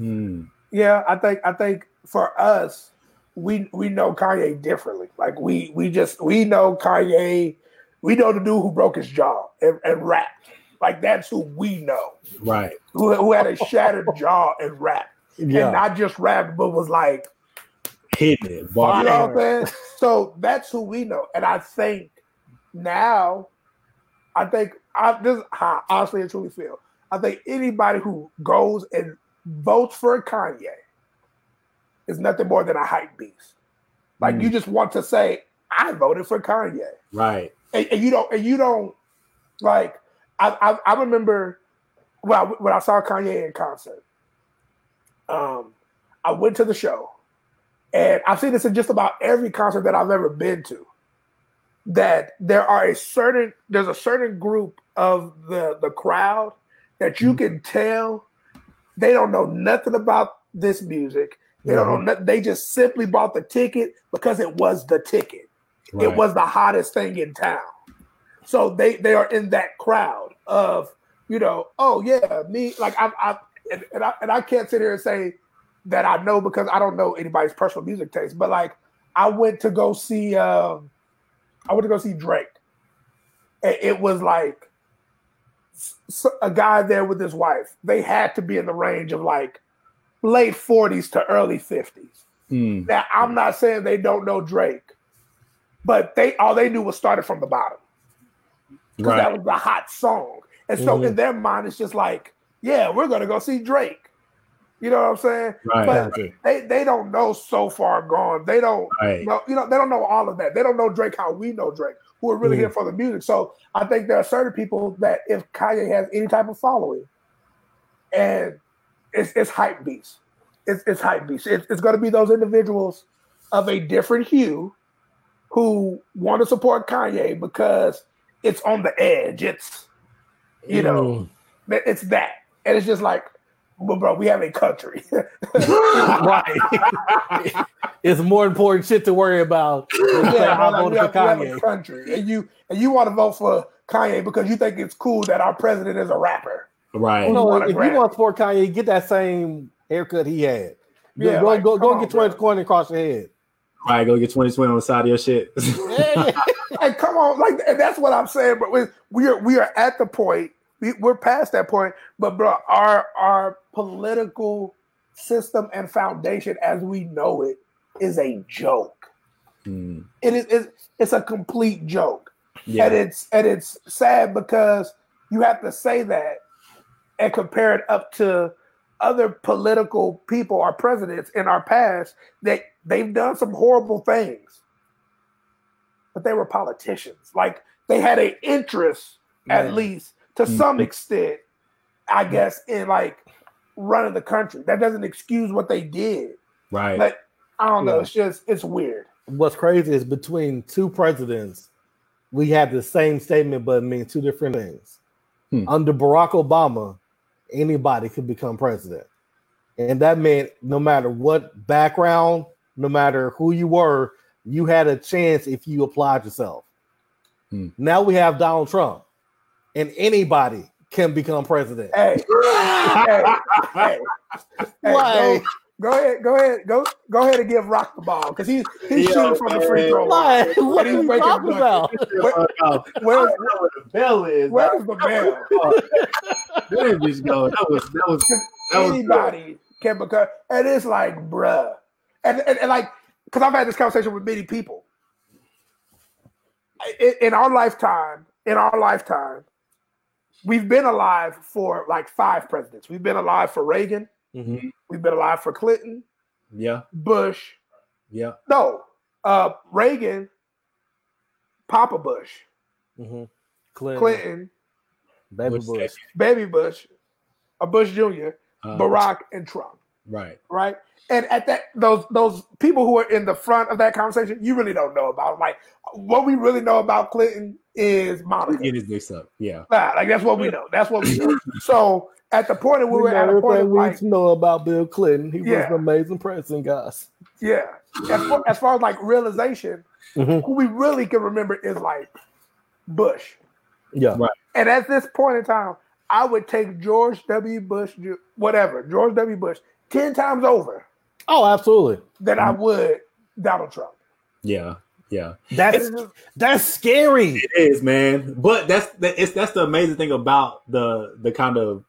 Mm. Yeah, I think I think for us, we we know Kanye differently. Like we we just we know Kanye. We know the dude who broke his jaw and, and rapped. Like that's who we know. right Who, who had a shattered jaw and rapped. Yeah. And not just rapped, but was like, hitting it you know what I'm saying? So that's who we know. And I think now, I think I this is how I honestly and truly feel. I think anybody who goes and votes for Kanye is nothing more than a hype beast. Like Mm. you just want to say, I voted for Kanye. right And, and you don't and you don't like I I, I remember when I, when I saw Kanye in concert. Um I went to the show and I've seen this in just about every concert that I've ever been to. That there are a certain there's a certain group of the the crowd that you can tell they don't know nothing about this music. They don't know nothing. They just simply bought the ticket because it was the ticket. It was the hottest thing in town. So they they are in that crowd of you know oh yeah me like I I and, and I and I can't sit here and say that I know because I don't know anybody's personal music taste. But like I went to go see um I went to go see Drake. And it was like a guy there with his wife. They had to be in the range of like late 40s to early 50s. Mm. Now I'm not saying they don't know Drake, but they all they knew was started from the bottom because that was the hot song. And so Mhm. in their mind, it's just like, yeah, we're gonna go see Drake. You know what I'm saying? right But they they don't know so far gone. They don't right know, you know, they don't know all of that. They don't know Drake how we know Drake, who are really Mhm. here for the music. So I think there are certain people that if Kanye has any type of following, and it's it's hype beast. It's it's hype beast. It's, it's gonna be those individuals of a different hue who want to support Kanye because it's on the edge. It's you know, that- it's that. And it's just like, well, bro, we have a country. right. it's more important shit to worry about. yeah, I like, we, voted for have, we have a Kanye. country. And you and you want to vote for Kanye because you think it's cool that our president is a rapper. right You know, want a if you want to support Kanye, get that same haircut he had. Go, Yeah, go, like, go, go on, get bro. 20 coin across your head. right go get 2020 on the side of your shit Like, come on, like, and that's what I'm saying. But we we are we are at the point. We, we're past that point. But bro, our our political system and foundation as we know it is a joke. Mm. It is it's, it's a complete joke. yeah and it's and it's sad because you have to say that and compare it up to other political people or presidents in our past that they've done some horrible things but they were politicians like they had an interest at least to some Mhm. extent i guess in like running the country that doesn't excuse what they did right but i don't know Yeah. it's just it's weird What's crazy is between two presidents, we had the same statement, but it means two different things. Hmm. Under Barack Obama, anybody could become president. And that meant no matter what background, no matter who you were, you had a chance if you applied yourself. Hmm. Now we have Donald Trump, and anybody can become president. Hey, hey, hey, hey, Why? go, go ahead, go ahead, go go ahead and give Rock the ball because he's he's Yeah, shooting from the free throw line. Why? What are you talking buckets. about? Oh, uh, Where's I where the bell is. where's uh, the bell? There bitch go. That was that was that was Anybody can become, and it's like, bruh, and and, and like, because I've had this conversation with many people. In, in our lifetime, in our lifetime, we've been alive for like five presidents. We've been alive for Reagan. Mhm. We've been alive for Clinton, yeah Bush. yeah No, uh, Reagan, Papa Bush, Mhm. Clinton, Clinton, baby Bush Bush. Baby Bush, a Bush Jr., uh, Barack, and Trump. right right? And at that, those those people who are in the front of that conversation, you really don't know about. Like, what we really know about Clinton is Monica. get his dicks up yeah Nah, like that's what we know. That's what we know. so at the point that we We were know at a point everything of we like, need to know about Bill Clinton. He was an amazing president, guys. yeah, as far, as far as like realization, Mhm. who we really can remember is like Bush. Yeah. Right. And at this point in time, I would take George W. Bush, whatever, George W. Bush, 10 times over Oh, absolutely. than I would Donald Trump. yeah yeah That's that's scary. it is man but that's that, it's that's the amazing thing about the the kind of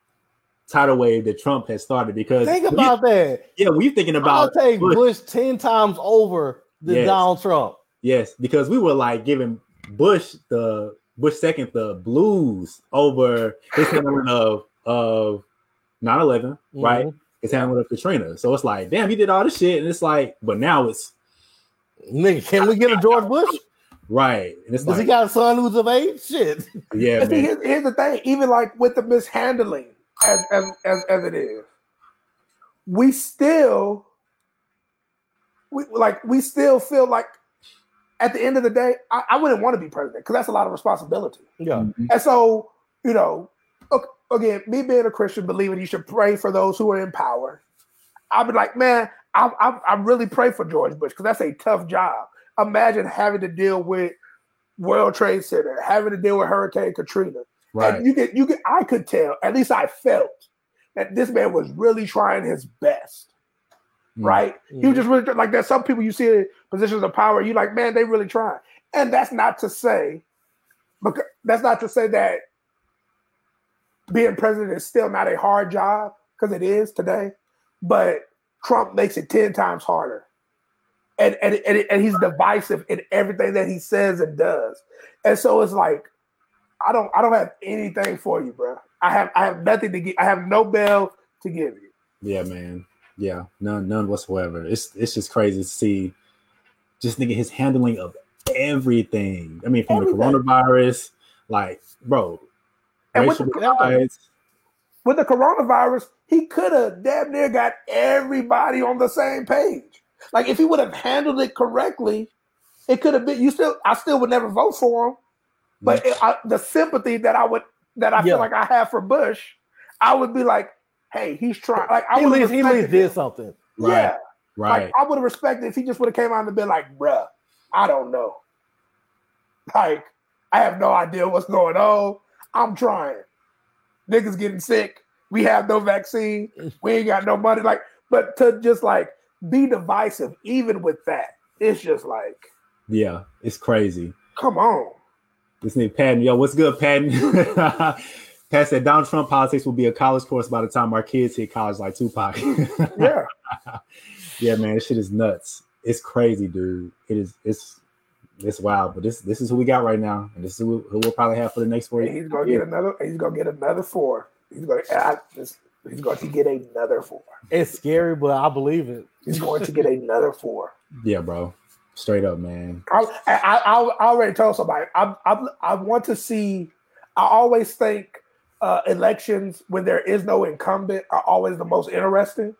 tidal wave that Trump has started because Think when about that. yeah when you're thinking I'll about take Bush, Bush ten times over than Yes. Donald Trump. yes because we were like giving Bush the Bush second the blues over his handling of of 9-11 right Mhm. his handling of Katrina so it's like damn he did all this shit and it's like but now it's Nigga, can we get a George Bush? right and it's Does like he got a son who's of age? Shit. yeah But see, here's, here's the thing: even like with the mishandling, as as as, as it is, we still, we like we still feel like at the end of the day, I, I wouldn't want to be president because that's a lot of responsibility. Yeah. Mm-hmm. And so, you know, look, again, me being a Christian, believing you should pray for those who are in power. I'd be like, man, I, I, I really pray for George Bush because that's a tough job. Imagine having to deal with World Trade Center, having to deal with Hurricane Katrina. right And you get, you get, I could tell, at least I felt that this man was really trying his best. Mm. Right? He was just really like there's some people you see in positions of power, you like, man, they really trying. And that's not to say, because that's not to say that being president is still not a hard job, because it is today. But Trump makes it 10 times harder. And, and, and, and he's divisive in everything that he says and does. And so it's like, I don't I don't have anything for you, bro. I have I have nothing to give. I have no bell to give you. Yeah, man. Yeah, none, none whatsoever. It's it's just crazy to see, just thinking his handling of everything. I mean, from Everything. the coronavirus, like, bro, And racial the- divides. With the coronavirus, he could have damn near got everybody on the same page. Like if he would have handled it correctly, it could have been. You still, I still would never vote for him. But it, I, the sympathy that I would that I Yeah. feel like I have for Bush, I would be like, hey, he's trying. Like I He at would least, he at least did something. Right, Yeah, right. Like I would have respected if he just would have came out and been like, bruh, I don't know. Like, I have no idea what's going on. I'm trying. Niggas getting sick. We have no vaccine. We ain't got no money. Like, but to just like be divisive, even with that, it's just like, yeah, it's crazy. come on. This nigga Patton, yo, what's good, Patton? Pat said Donald Trump politics will be a college course by the time our kids hit college, like Tupac. Yeah. yeah, man, this shit is nuts. It's crazy, dude. It is. It's it's wild, but this this is who we got right now, and this is who, who we'll probably have for the next four And he's gonna get another. He's gonna get another four. He's gonna. I, this, he's going to get another four. It's scary, but I believe it. He's going to get another four. Yeah, bro. Straight up, man. I, I, I, I already told somebody. I, I, I want to see. I always think uh, elections when there is no incumbent are always the most interesting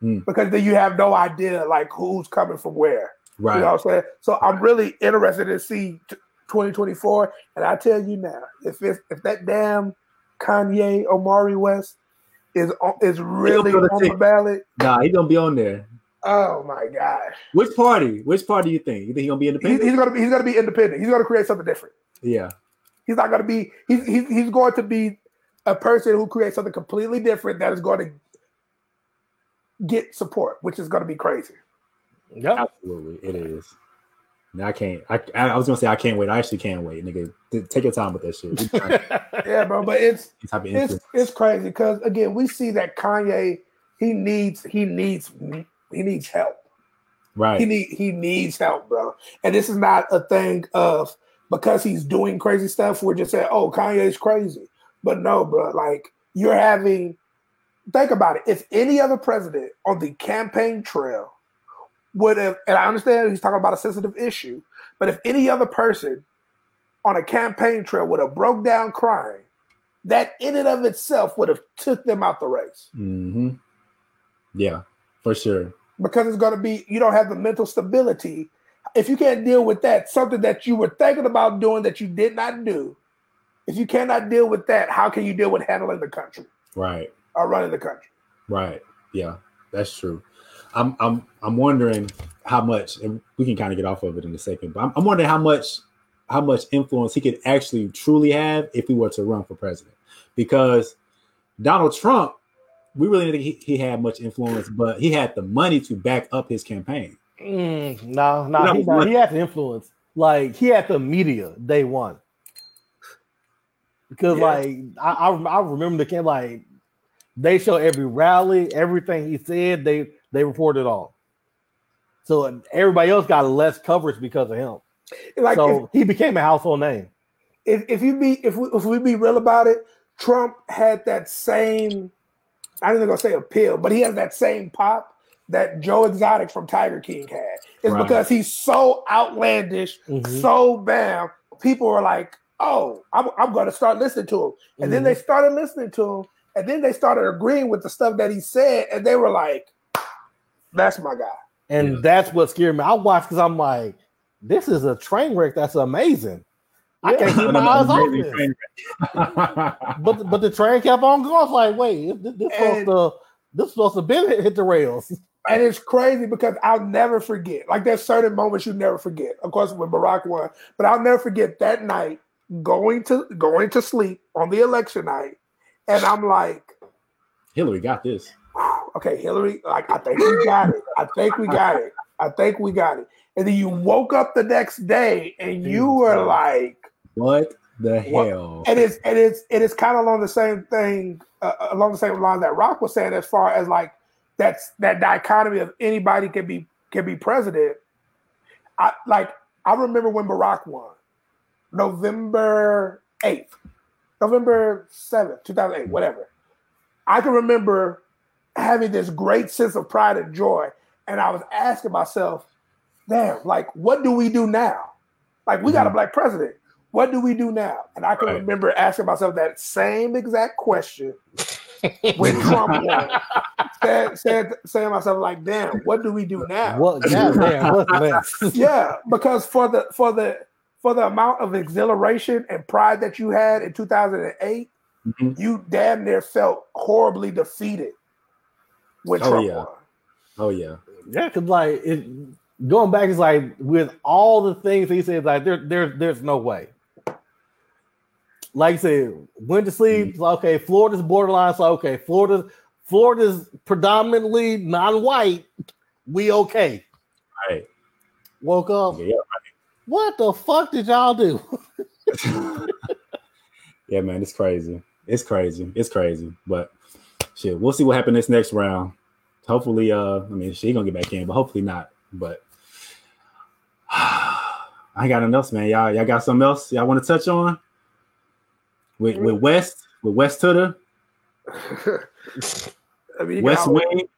Hmm. because then you have no idea like who's coming from where. Right. You know what I'm saying? So I'm really interested to see t- 2024. And I tell you now, if if that damn Kanye Omari West is on, is really on the ballot, Nah, he gonna be on there. oh my gosh, Which party? Which party do you think? You think he gonna be independent? he's gonna be he's gonna be independent. He's gonna create something different. Yeah. He's not to be. He's, he's he's going to be a person who creates something completely different that is going to get support, which is going to be crazy. Yeah. Absolutely, it is. Now I can't. I, I was gonna say I can't wait. I actually can't wait, nigga. Take your time with that shit. Yeah, bro. But it's it's it's crazy because again, we see that Kanye he needs he needs he needs help. Right. He need he needs help, bro. And this is not a thing of because he's doing crazy stuff. We're just saying, oh, Kanye's crazy. But no, bro. Like you're having. Think about it. If any other president on the campaign trail would have, and I understand he's talking about a sensitive issue, but if any other person on a campaign trail would have broke down crying, that in and of itself would have took them out the race hmm Yeah, for sure. because it's going to be you don't have the mental stability if you can't deal with that something that you were thinking about doing that you did not do if you cannot deal with that how can you deal with handling the country Right. or running the country Right. Yeah, that's true. I'm I'm I'm wondering how much, and we can kind of get off of it in a second, but I'm, I'm wondering how much how much influence he could actually truly have if he were to run for president. Because Donald Trump, we really didn't think he, he had much influence, but he had the money to back up his campaign. Mm, no, no, No, he, no, he had the influence. Like he had the media day one. Because Yeah. like I, I I remember the camp like they show every rally, everything he said, they they reported all. So everybody else got less coverage because of him. like so he became a household name. if, if, if you be if we, if we be real about it trump had that same i'm not gonna say appeal but he has that same pop that joe exotic from tiger king had it's Right. because he's so outlandish Mhm. so bam people are like oh i'm, I'm going to start listening to him and then they started listening to him and then they started agreeing with the stuff that he said and they were like that's my guy And Yeah. that's what scared me. I watched because I'm like, this is a train wreck that's amazing. I can't keep my eyes off Amazing this. But but the train kept on going. I was like, wait, this, this supposed to this supposed to been hit, hit the rails. And it's crazy because I'll never forget. Like there's certain moments you never forget. Of course, when Barack won, but I'll never forget that night going to going to sleep on the election night, and I'm like, Hillary got this. Okay, Hillary, like I think we got it. I think we got it. I think we got it. And then you woke up the next day and you were like, What the What- hell? and it's and it's it is kind of along the same thing, uh, along the same line that Rock was saying, as far as like that's that dichotomy of anybody can be can be president. I like I remember when Barack won, November eighth, November seventh, two thousand eight, whatever. I can remember having this great sense of pride and joy, and I was asking myself, "Damn, like what do we do now? Like we got a Mhm. black president." What do we do now? And I can Right. remember asking myself that same exact question when Trump won. Said, said, saying myself, like, damn, what do we do now? What goddamn, what's next? Yeah, because for the for the for the amount of exhilaration and pride that you had in 2008, Mhm. you damn near felt horribly defeated when Oh, Trump yeah. won. Oh yeah. Yeah, because like it going back is like with all the things he said, like there, there there's no way. Like you said, went to mm-hmm. sleep. it's like, okay, Florida's borderline. So okay, Florida, Florida's predominantly non-white. We okay. Right. Woke up. Yeah. What the fuck did y'all do? yeah, man, it's crazy. It's crazy. It's crazy. But shit, we'll see what happens this next round. Hopefully, uh, I mean, she gonna get back in, but hopefully not. But I got nothing else, man. Y'all, y'all got something else y'all want to touch on with with West, with West Tutter, I mean, you can, West always, Wing.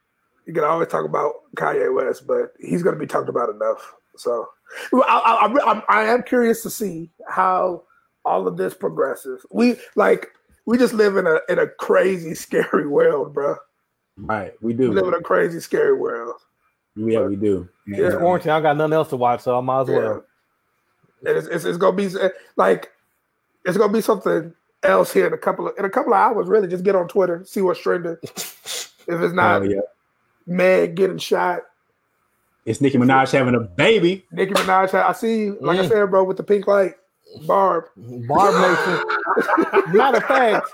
you can always talk about Kanye West, but he's to be talked about enough. So I, I, I, I am curious to see how all of this progresses. We like we just live in a in a crazy, scary world, bro. Right, we do. We live in a crazy, scary world. Yeah, we do. Yeah. It's quarantine. I got nothing else to watch, so I might as well. And it's, it's, it's gonna be like it's gonna be something else here in a couple of in a couple of hours. Really, just get on Twitter, see what's trending. if it's not Oh, yeah. Meg getting shot, It's Nicki Minaj having a baby. Nicki Minaj. I see you. Like I Mm. said, bro, with the pink light. Barb. Barb Nation. Matter of fact,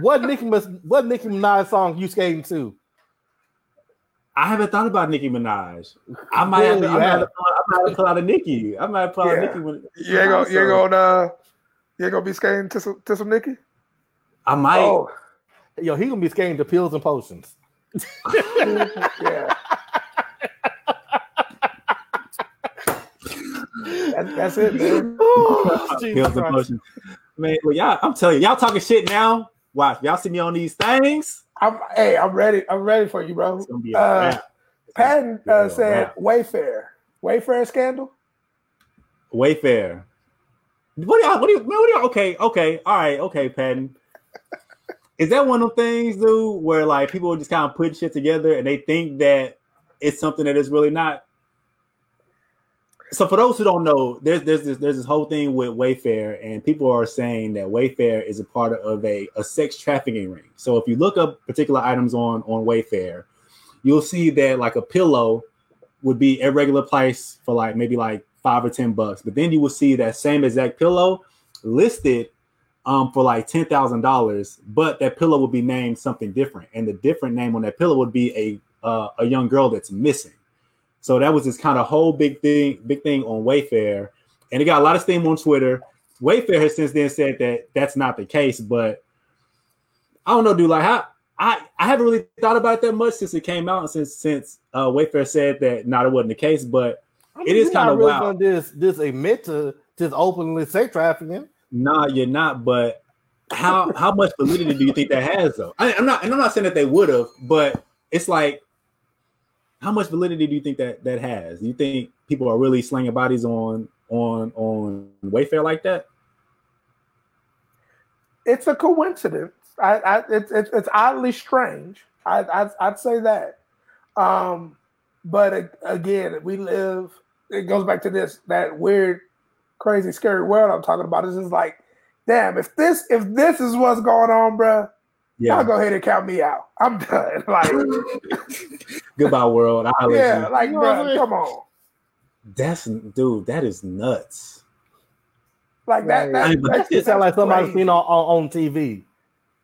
what Nicki Mis- what Nicki Minaj song you skating to? I haven't thought about Nicki Minaj. I might have to, Clearly I might have have. to pull, I might have to pull out a Nicki. I might pull out Yeah. Nicki. When, You ain't gonna, you ain't gonna, uh, you ain't gonna be skating to some, to some Nicki. I might. Oh, Yo, he gonna be skating to pills and potions. yeah. That, that's it, man. Jesus Pills and potions. Man, well, y'all, I'm telling you, y'all talking shit now. Watch, y'all see me on these things. I'm, hey, I'm ready. I'm ready for you, bro. It's gonna be a Uh. Patton uh, said. Wayfair. Wayfair scandal. Wayfair. What do y'all? What do you? Man, what do y'all? Okay, okay, all right, okay, Patton. Is that one of them things, dude, where like people just kind of put shit together and they think that it's something that is really not? So for those who don't know, there's there's this there's this whole thing with Wayfair, and people are saying that Wayfair is a part of a, a sex trafficking ring. So if you look up particular items on on Wayfair, you'll see that like a pillow would be a regular price for like maybe like five or ten bucks, but then you will see that same exact pillow listed um for like ten thousand dollars, but that pillow would be named something different, and the different name on that pillow would be a uh, a young girl that's missing. So that was this kind of whole big thing, big thing on Wayfair, and it got a lot of steam on Twitter. Wayfair has since then said that that's not the case, but I don't know, dude. Like, how I I haven't really thought about it that much since it came out, since since uh, Wayfair said that not it wasn't the case, but I It is kinda really wild. Just, just admit to just openly sex trafficking. Nah, you're not. But how how much validity do you think that has, though? I, I'm not, and I'm not saying that they would have, but it's like, how much validity do you think that that has? Do you think people are really slinging bodies on on on Wayfair like that? It's a coincidence. I, I it's, it's it's oddly strange. I, I I'd say that. Um, but again, we live. It goes back to this that weird, crazy, scary world I'm talking about. This is like, damn. If this if this is what's going on, bruh, y'all go ahead and count me out. I'm done. Like, Goodbye, world. I'll yeah, you. like, You know what I bruh, mean? come on. That's dude. That is nuts. Like that. Right. that, I mean, but that's, It sounds like that's somebody seen on, on, on TV.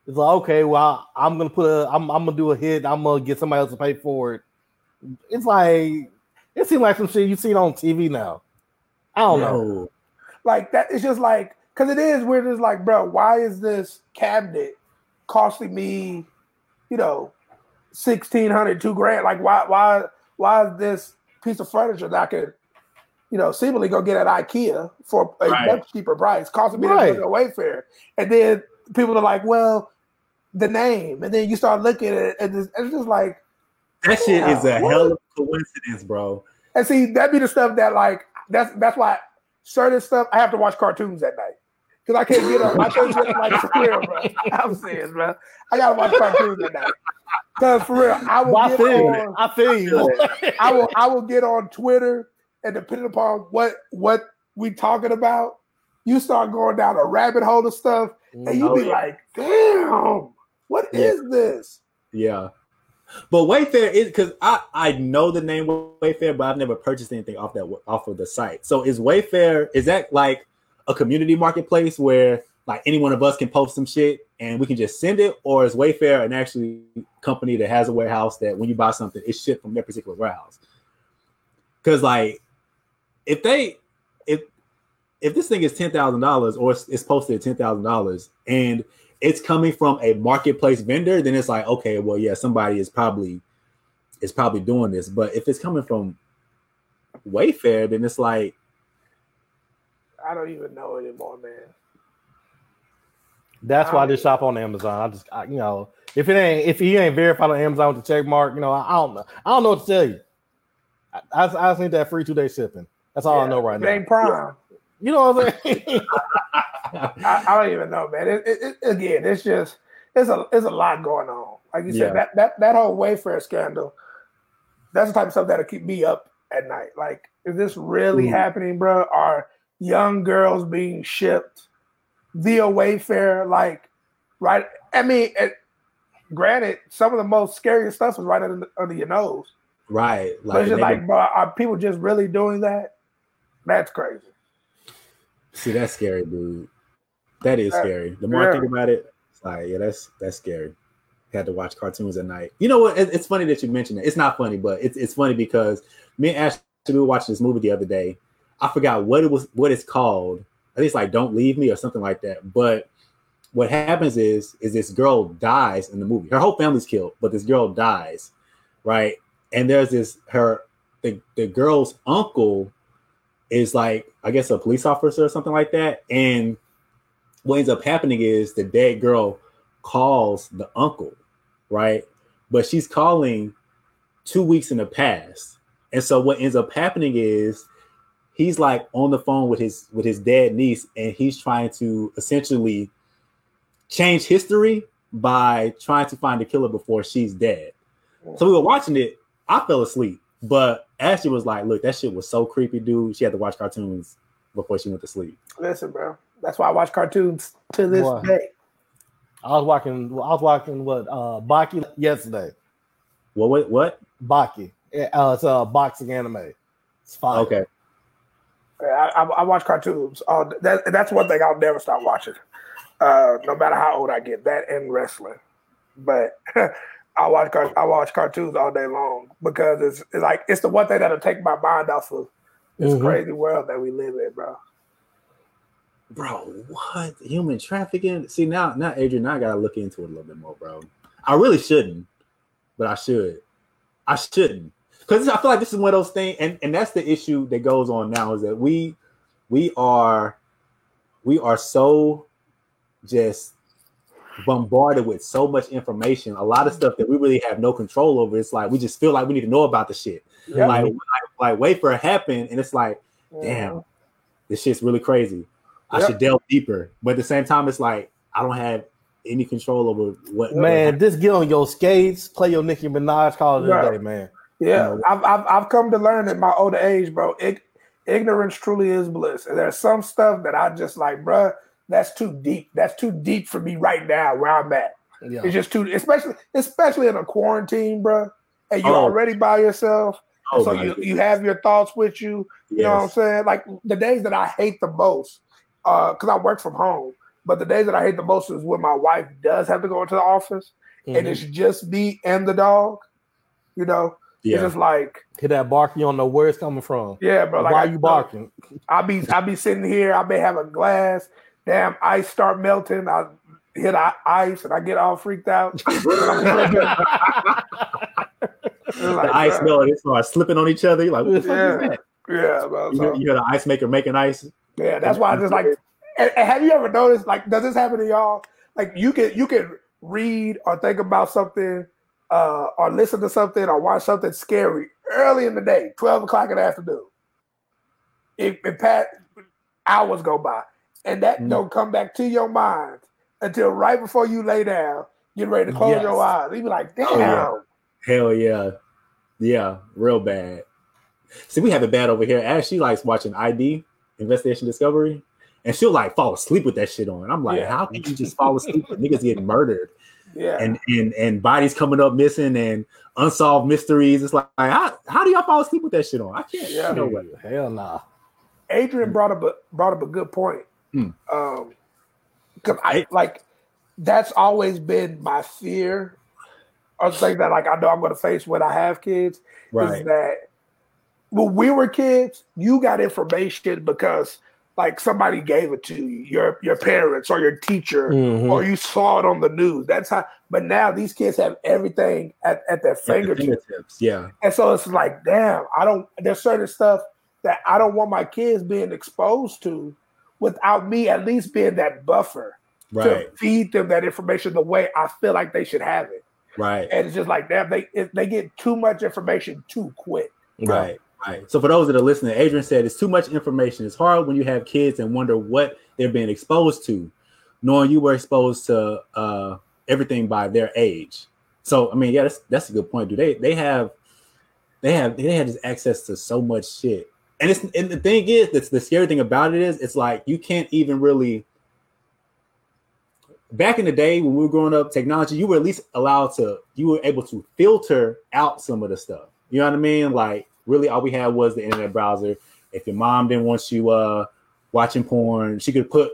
It's like, okay, well, I'm gonna put a, I'm, I'm gonna do a hit. I'm gonna get somebody else to pay for it. It's like, it seems like some shit you seen on TV now. I don't know. Like that it's just like because it is weird it's like bro why is this cabinet costing me you know 1600 two grand like why why why is this piece of furniture that i could you know seemingly go get at ikea for a Right. much cheaper price costing me Right. to go to wayfair and then people are like well the name and then you start looking at it and it's, it's just like That shit is a Yeah. hell of a coincidence, bro. And see, that be the stuff that like that's that's why certain stuff I have to watch cartoons at night because I can't get up. I can't get like for real, bro. I'm serious, bro. I gotta watch cartoons at night because for real, I will Well, I get feel you. on. I feel you. I will I will get on Twitter and depending upon what what we talking about, you start going down a rabbit hole of stuff, and you Oh, be yeah. like, damn, what Yeah. is this? Yeah. But Wayfair is because I, I know the name Wayfair, but I've never purchased anything off that off of the site. So is Wayfair is that like a community marketplace where like any one of us can post some shit and we can just send it, or is Wayfair an actually company that has a warehouse that when you buy something, it's shipped from their particular warehouse? Because like if they if if this thing is ten thousand dollars or it's, it's posted at ten thousand dollars and it's coming from a marketplace vendor, then it's like, okay, well, yeah, somebody is probably is probably doing this. But if it's coming from Wayfair, then it's like, I don't even know anymore, man. That's why I just shop on Amazon. I just, I, you know, if it ain't, if you ain't verified on Amazon with the check mark, you know, I, I don't know. I don't know what to tell you. I, I, I just need that free two day shipping. That's all I know right it now. ain't prime. You know what I'm saying? I, I don't even know, man. It, it, it- again, it's just it's a it's a lot going on. Like you Yeah. said, that that that whole Wayfair scandal. That's the type of stuff that'll keep me up at night. Like, is this really Ooh. happening, bro? Are young girls being shipped via Wayfair? Like, right? I mean, it, granted, some of the most scariest stuff is right under, under your nose. right, But it's like, just like, bro, are people just really doing that? That's crazy. See, that's scary, dude. That is Uh, scary. The more I think about it, it's like, yeah, that's that's scary. Had to watch cartoons at night. You know what? It, it's funny that you mentioned it. It's not funny, but it's it's funny because me and Ashley we were watching this movie the other day. I forgot what it was, what it's called. Think it's like "Don't Leave Me" or something like that. But what happens is, is this girl dies in the movie. Her whole family's killed, but this girl dies, right? And there's this her the the girl's uncle is like I guess a police officer or something like that. And what ends up happening is the dead girl calls the uncle, right? But she's calling two weeks in the past. And so what ends up happening is he's like on the phone with his with his dead niece, and he's trying to essentially change history by trying to find the killer before she's dead. So we were watching it. I fell asleep, but Ashley was like, "Look, that shit was so creepy, dude. She had to watch cartoons before she went to sleep." Listen, bro. That's why I watch cartoons to this Boy. day. I was watching. I was watching what uh Baki yesterday. What? What? What? Baki. Uh, it's a boxing anime. It's fine. Okay. I, I, I watch cartoons. All, that, that's one thing I'll never stop watching, uh, no matter how old I get. That and wrestling, but I watch car- I watch cartoons all day long because it's, it's like it's the one thing that'll take my mind off of this Mhm. crazy world that we live in, bro. Bro, what human trafficking? See now, now Adrian, now I gotta look into it a little bit more, bro. I really shouldn't, but I should. I shouldn't because I feel like this is one of those things, and and that's the issue that goes on now is that we we are we are so just bombarded with so much information, a lot of stuff that we really have no control over. It's like we just feel like we need to know about the shit. Yeah. Like, like like wait for it to happen, and it's like damn, this shit's really crazy. I Yep. should delve deeper. But at the same time, it's like I don't have any control over what Man, just get on your skates, play your Nicki Minaj, call it Right. a day, man. Yeah, You know, I've, I've I've come to learn at my older age, bro. Ig- ignorance truly is bliss, and there's some stuff that I just like, bro. That's too deep. That's too deep for me right now where I'm at. Yeah. It's just too, especially especially in a quarantine, bro. And you're Oh. already by yourself, Oh, so you goodness. you have your thoughts with you. You know what I'm saying? Like the days that I hate the most, because I work from home. But the days that I hate the most is when my wife does have to go into the office, and Mhm. it's just me and the dog. You know, it's just like, Hit that bark, you don't know where it's coming from. yeah, bro. Like Why I- you barking? I be I be sitting here. I may have a glass. Damn, ice start melting. I hit ice and I get all freaked out. Like, the ice bro, melt, it's like slipping on each other. You're like, what the fuck Yeah. is that? Yeah, bro. You So, hear, you hear the ice maker making ice. yeah, that's why I just like. And, and have you ever noticed? Like, does this happen to y'all? Like, you can you can read or think about something, uh, or listen to something or watch something scary early in the day, twelve o'clock in the afternoon. It, it pat hours go by, and that Mm. don't come back to your mind until right before you lay down, get ready to close Yes. your eyes. You be like, damn. Oh, yeah. Hell yeah. Yeah, real bad. See, we have it bad over here. Ashley likes watching ID, Investigation Discovery, and she'll like fall asleep with that shit on. I'm like, Yeah. how can you just fall asleep with niggas getting murdered yeah. and and and bodies coming up missing and unsolved mysteries? It's like, how, how do y'all fall asleep with that shit on? I can't. Yeah. No way. Hell nah. Adrian brought up a brought up a good point. Hmm. Um, because I like that's always been my fear. Or thing that like I know I'm going to face when I have kids is that when we were kids, you got information because like somebody gave it to you, your your parents or your teacher, Mhm. or you saw it on the news. That's how. But now these kids have everything at, at their At the fingertips. fingertips. Yeah. And so it's like, damn, I don't. There's certain stuff that I don't want my kids being exposed to, without me at least being that buffer Right. to feed them that information the way I feel like they should have it. Right. And it's just like, damn, they if they get too much information too quick. Right, right. So for those that are listening, Adrian said it's too much information. It's hard when you have kids and wonder what they're being exposed to, knowing you were exposed to uh, everything by their age. So I mean, yeah, that's that's a good point. Do they they have they have they have just access to so much shit. And it's and the thing is, that's the scary thing about it is it's like you can't even really back in the day when we were growing up, technology, you were at least allowed to, you were able to filter out some of the stuff. You know what I mean? Like, really, all we had was the internet browser. If your mom didn't want you uh watching porn. She could put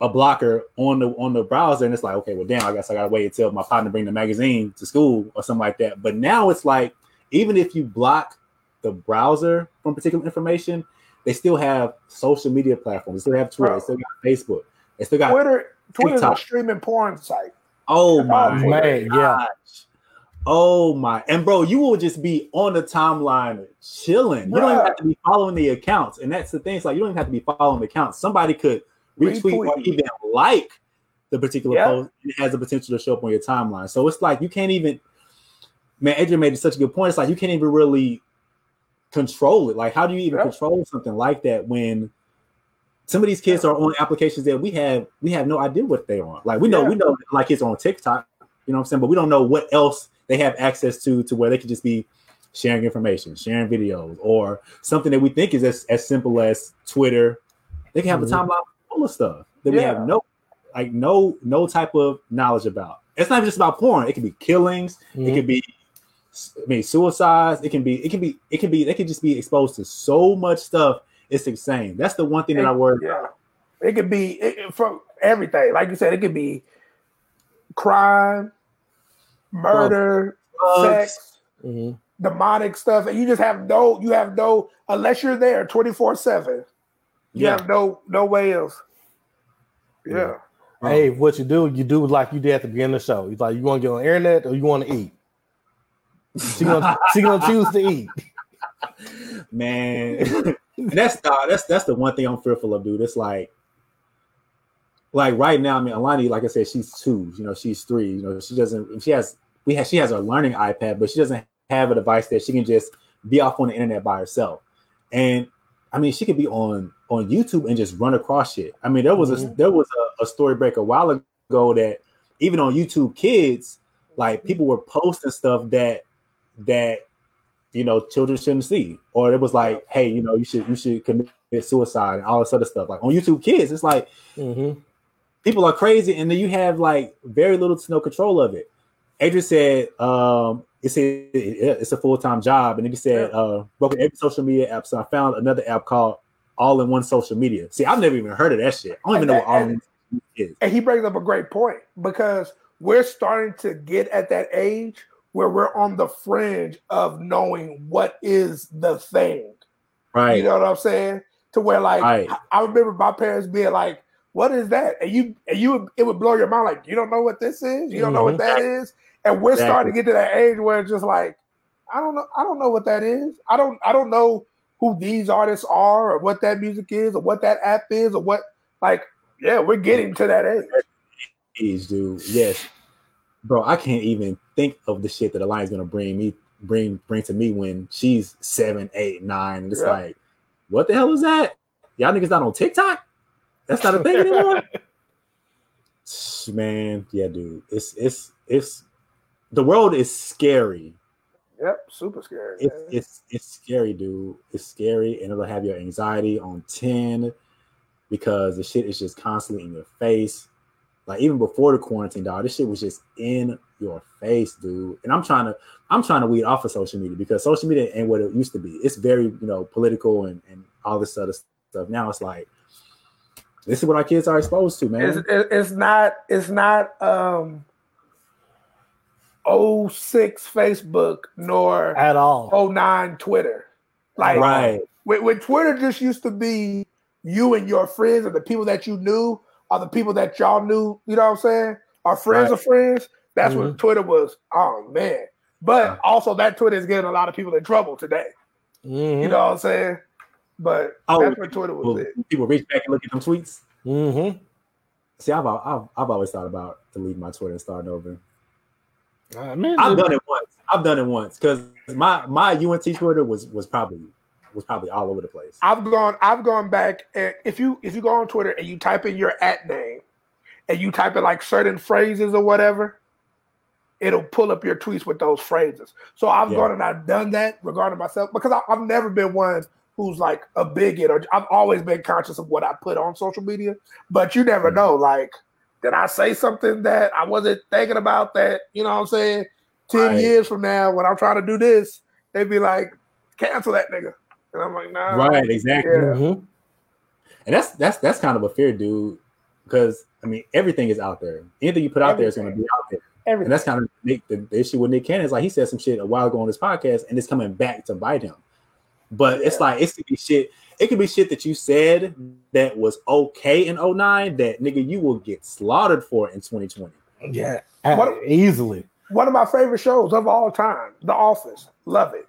a blocker on the on the browser, and it's like, okay, well, damn, I guess I gotta wait until my partner bring the magazine to school or something like that. But now it's like, even if you block the browser from particular information, they still have social media platforms. They still have Twitter. They still got Facebook. They still got Twitter. Twitter's TikTok. a streaming porn site. Oh my man, yeah. Oh my. And bro, you will just be on the timeline chilling. You don't even have to be following the accounts. And that's the thing. It's like you don't even have to be following the accounts. Somebody could retweet or even like the particular Yeah. post. It has the potential to show up on your timeline. So it's like you can't even man, Adrian made such a good point. It's like you can't even really control it. Like, how do you even Yeah. control something like that when some of these kids are on applications that we have we have no idea what they're on. Like we know Yeah. we know like kids are on TikTok, you know what I'm saying, but we don't know what else they have access to to where they can just be sharing information, sharing videos, or something that we think is as, as simple as Twitter. They can have Mhm. a timeline full of stuff that we have no like no no type of knowledge about. It's not just about porn. It could be killings. It Mhm. could be, I mean, suicides. It can be. It can be. It can be. They can just be exposed to so much stuff. It's insane. That's the one thing that I worry. Yeah, it could be it, it- from everything. Like you said, it could be crime, murder, Drugs. sex, Mhm. demonic stuff, and you just have no. You have no unless you're there twenty four seven. You Yeah. have no no way else. Yeah. Um, Hey, what you do, you do like you did at the beginning of the show. It's like you want to get on the internet or you want to eat. She gonna, she gonna choose to eat. man. And that's the, that's that's the one thing I'm fearful of, dude. It's like, like right now. I mean, Alani, like I said, she's two. You know, she's three. You know, she doesn't. She has we have she has her learning iPad, but she doesn't have a device that she can just be off on the internet by herself. And I mean, she could be on on YouTube and just run across shit. I mean, there was a Mhm. there was a, a story break a while ago that even on YouTube Kids, like people were posting stuff that that you know children shouldn't see, or it was like, hey, you know, you should you should commit suicide and all this other stuff. Like on YouTube Kids, it's like Mhm. people are crazy, and then you have like very little to no control of it. Adrian said, um, it's a it's a full time job, and then he said, uh, broken every social media app. So I found another app called All in One Social Media. See, I've never even heard of that shit. I don't even know what All in One is. And he brings up a great point because we're starting to get at that age where we're on the fringe of knowing what is the thing. Right. You know what I'm saying? To where like Right. I remember my parents being like, "What is that?" And you and you it would blow your mind like, "You don't know what this is? You don't know what that is?" And we're starting to get to that age where it's just like, "I don't know. I don't know what that is. I don't. I don't know who these artists are or what that music is or what that app is or what like." Yeah, we're getting to that age. age, dude. Yes, bro. I can't even think of the shit that Alani's gonna bring me bring bring to me when she's seven, eight, nine. And it's Yeah. like, what the hell is that? Y'all niggas not on TikTok? That's not a thing anymore. Man, yeah, dude. It's it's it's the world is scary. Yep, super scary. It's it's it's scary, dude. It's scary, and it'll have your anxiety on ten because the shit is just constantly in your face. Like even before the quarantine, dog, this shit was just in your face, dude. And I'm trying to I'm trying to weed off of social media because social media ain't what it used to be. It's very you know political and and all this other stuff. Now it's like this is what our kids are exposed to, man. It's, it's not it's not um 06 Facebook nor At all. 09 Twitter. Like right, when, when Twitter just used to be you and your friends and the people that you knew are the people that y'all knew, you know what I'm saying? Our friends Right. are friends. That's what Twitter was. Oh man. But Yeah. also that Twitter is getting a lot of people in trouble today. Mhm. You know what I'm saying? But Oh, that's what Twitter was Well, it. people reach back and look at them tweets. Mhm. See, I've, I've I've always thought about deleting my Twitter and starting over. Uh, man, I've done it once. I've done it once because my my UNT Twitter was was probably was probably all over the place. I've gone I've gone back and if you if you go on Twitter and you type in your at name and you type in like certain phrases or whatever, it'll pull up your tweets with those phrases. So I've Yeah. gone and I've done that regarding myself because I, I've never been one who's like a bigot or I've always been conscious of what I put on social media. But you never know, like, did I say something that I wasn't thinking about that, you know what I'm saying? 10 Right. years from now, when I'm trying to do this, they'd be like, cancel that nigga. And I'm like, nah. Right, exactly. Yeah. Mhm. and that's that's that's kind of a fear, dude. Because I mean, everything is out there. Anything you put out there is going to be out there. And that's kind of the, the, the issue with Nick Cannon. Is like he said some shit a while ago on this podcast, and it's coming back to bite him. But it's like it could be shit. It could be shit that you said that was okay in 09 that nigga you will get slaughtered for in 2020. Yeah, uh, What- easily. One of my favorite shows of all time, The Office. Love it.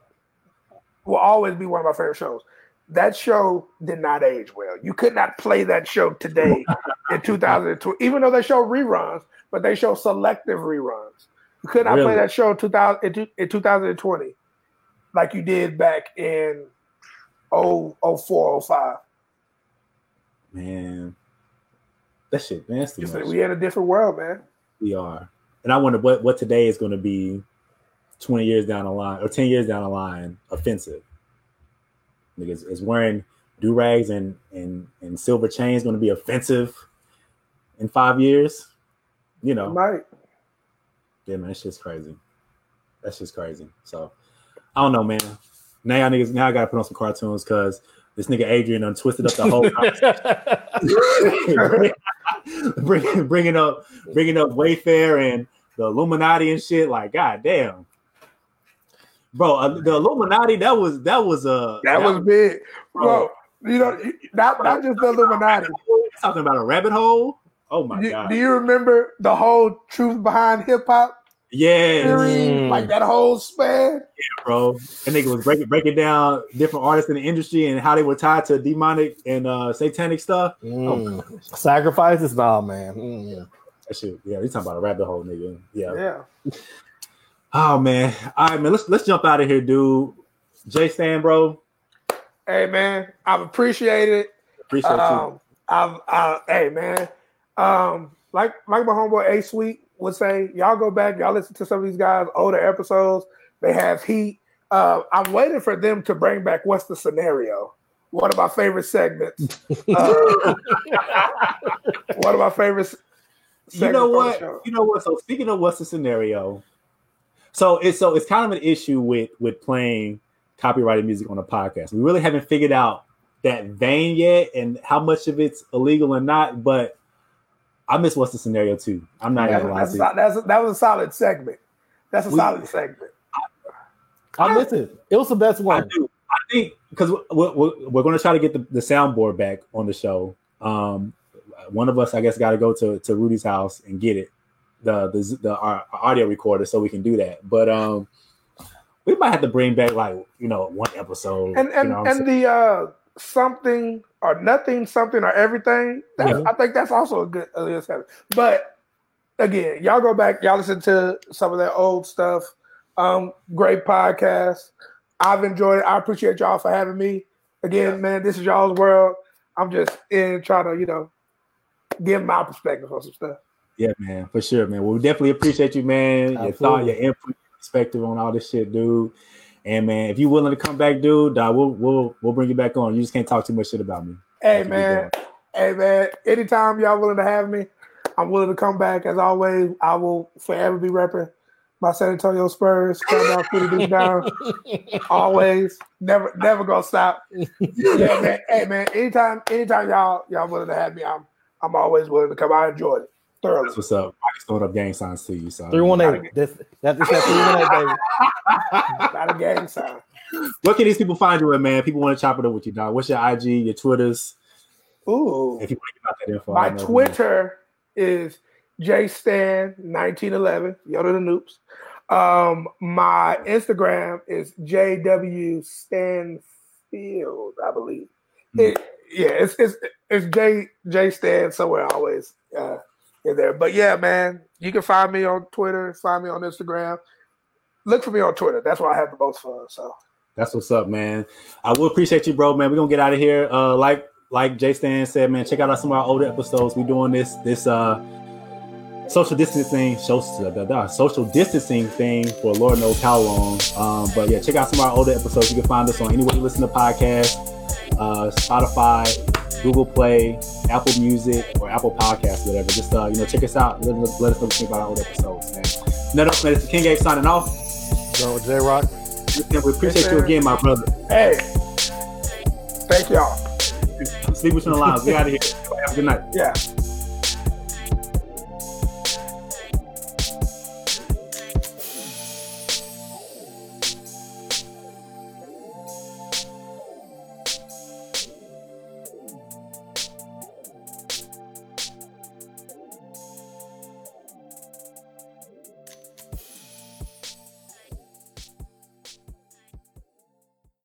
Will always be one of my favorite shows. That show did not age well. You could not play that show today in 2020, even though they show reruns, but they show selective reruns. You could not Really? play that show in 2000, in in 2020 like you did back in Oh, oh, 04, 05. Man, that shit, man, too It's much. like we in a different world, man. we are. And I wonder what what today is going to be 20 years down the line or 10 years down the line offensive. Because is wearing do rags and and and silver chains going to be offensive in five years? You know, Right. yeah, man, that's just crazy. That's just crazy. So I don't know, man. Now y'all niggas, now I gotta put on some cartoons because this nigga Adrian done twisted up the whole bringing bringing up bringing up Wayfair and the Illuminati and shit. Like, god damn, bro, uh, the Illuminati that was that was uh That was big. Bro, you know, not, not just the Illuminati. talking about a rabbit hole. Oh my You- god, do you remember the whole truth behind hip hop yeah. Mm. Like that whole span? Yeah, bro. And nigga was breaking breaking down different artists in the industry and how they were tied to demonic and uh satanic stuff. Mm. Sacrifices, nah, man. Mm. That shit, yeah, you talking about a rabbit hole, nigga. Yeah. Yeah. Oh man. All right, man. Let's let's jump out of here, dude. Jay Stan, bro. Hey man, I've appreciated it. Appreciate you. Um, I've, I, hey man, um, like like my homeboy A Sweet would say, y'all go back, y'all listen to some of these guys' older episodes. They have heat. Uh, I'm waiting for them to bring back what's the scenario. One of my favorite segments. Uh, one of my favorite. you know segments on the what? You know what? So speaking of what's the scenario, so it's so it's kind of an issue with with playing copyrighted music on a podcast. We really haven't figured out that vein yet and how much of it's illegal or not. But I miss what's the scenario too. I'm not That's, even gonna lie that's, to a, that's a- that was a solid segment. That's a We- solid segment. I miss it. It was the best I one. do. I think because we're, we're, we're going to try to get the, the soundboard back on the show. Um, one of us, I guess, got to go to to Rudy's house and get it, the the, the our, our audio recorder, so we can do that. But um, we might have to bring back like you know one episode. and you and know what I'm and the uh something or nothing, something or everything. That's, Yeah. I think that's also a good a good. But again, y'all go back, y'all listen to some of that old stuff. Um, great podcast. I've enjoyed it. I appreciate y'all for having me. Again, man, this is y'all's world. I'm just in trying to, you know, give my perspective on some stuff. Yeah, man, for sure, man. Well, we definitely appreciate you, man. Your thought, your input, your perspective on all this shit, dude. And man, if you're willing to come back, dude, dog, we'll we'll we'll bring you back on. You just can't talk too much shit about me. Hey man, hey man, anytime y'all willing to have me, I'm willing to come back. As always, I will forever be repping my San Antonio Spurs. Come down, put it down. always, never, never gonna stop. Yeah, man. Hey man, anytime, anytime y'all y'all willing to have me, I'm I'm always willing to come. I enjoyed it thoroughly. That's what's up. I just throwing up gang signs to you. So Three one eight. That's that's that three one eight, baby. Not a gang sign. What can these people find you at, man? People want to chop it up with you, dog. What's your IG, your Twitters? Ooh. If you want to give out that info. My don't know if Twitter is jstan1911, Yoda the Noops. Um, my Instagram is JW Stanfield, I believe. Hmm. It, yeah, it's it's it's J J Stan somewhere always uh, in there. But yeah, man, you can find me on Twitter, find me on Instagram. Look for me on Twitter. That's where I have the most fun. So That's what's up, man. I will appreciate you, bro, man. We're gonna get out of here. Uh like like Jay Stan said, man, check out some of our older episodes. We're doing this this uh social distancing social, social distancing thing for Lord knows how long. Um, but yeah, check out some of our older episodes. You can find us on anywhere you listen to podcasts, uh, Spotify, Google Play, Apple Music, or Apple Podcasts, whatever. Just uh, you know, check us out. Let, us- let us know what you think about our older episodes, man. None else, man. It's the King Gabe signing off. Go J Rock. We appreciate you again, my brother. hey, thank y'all. Sleep between the lines. We out of here. Have a good night. Yeah.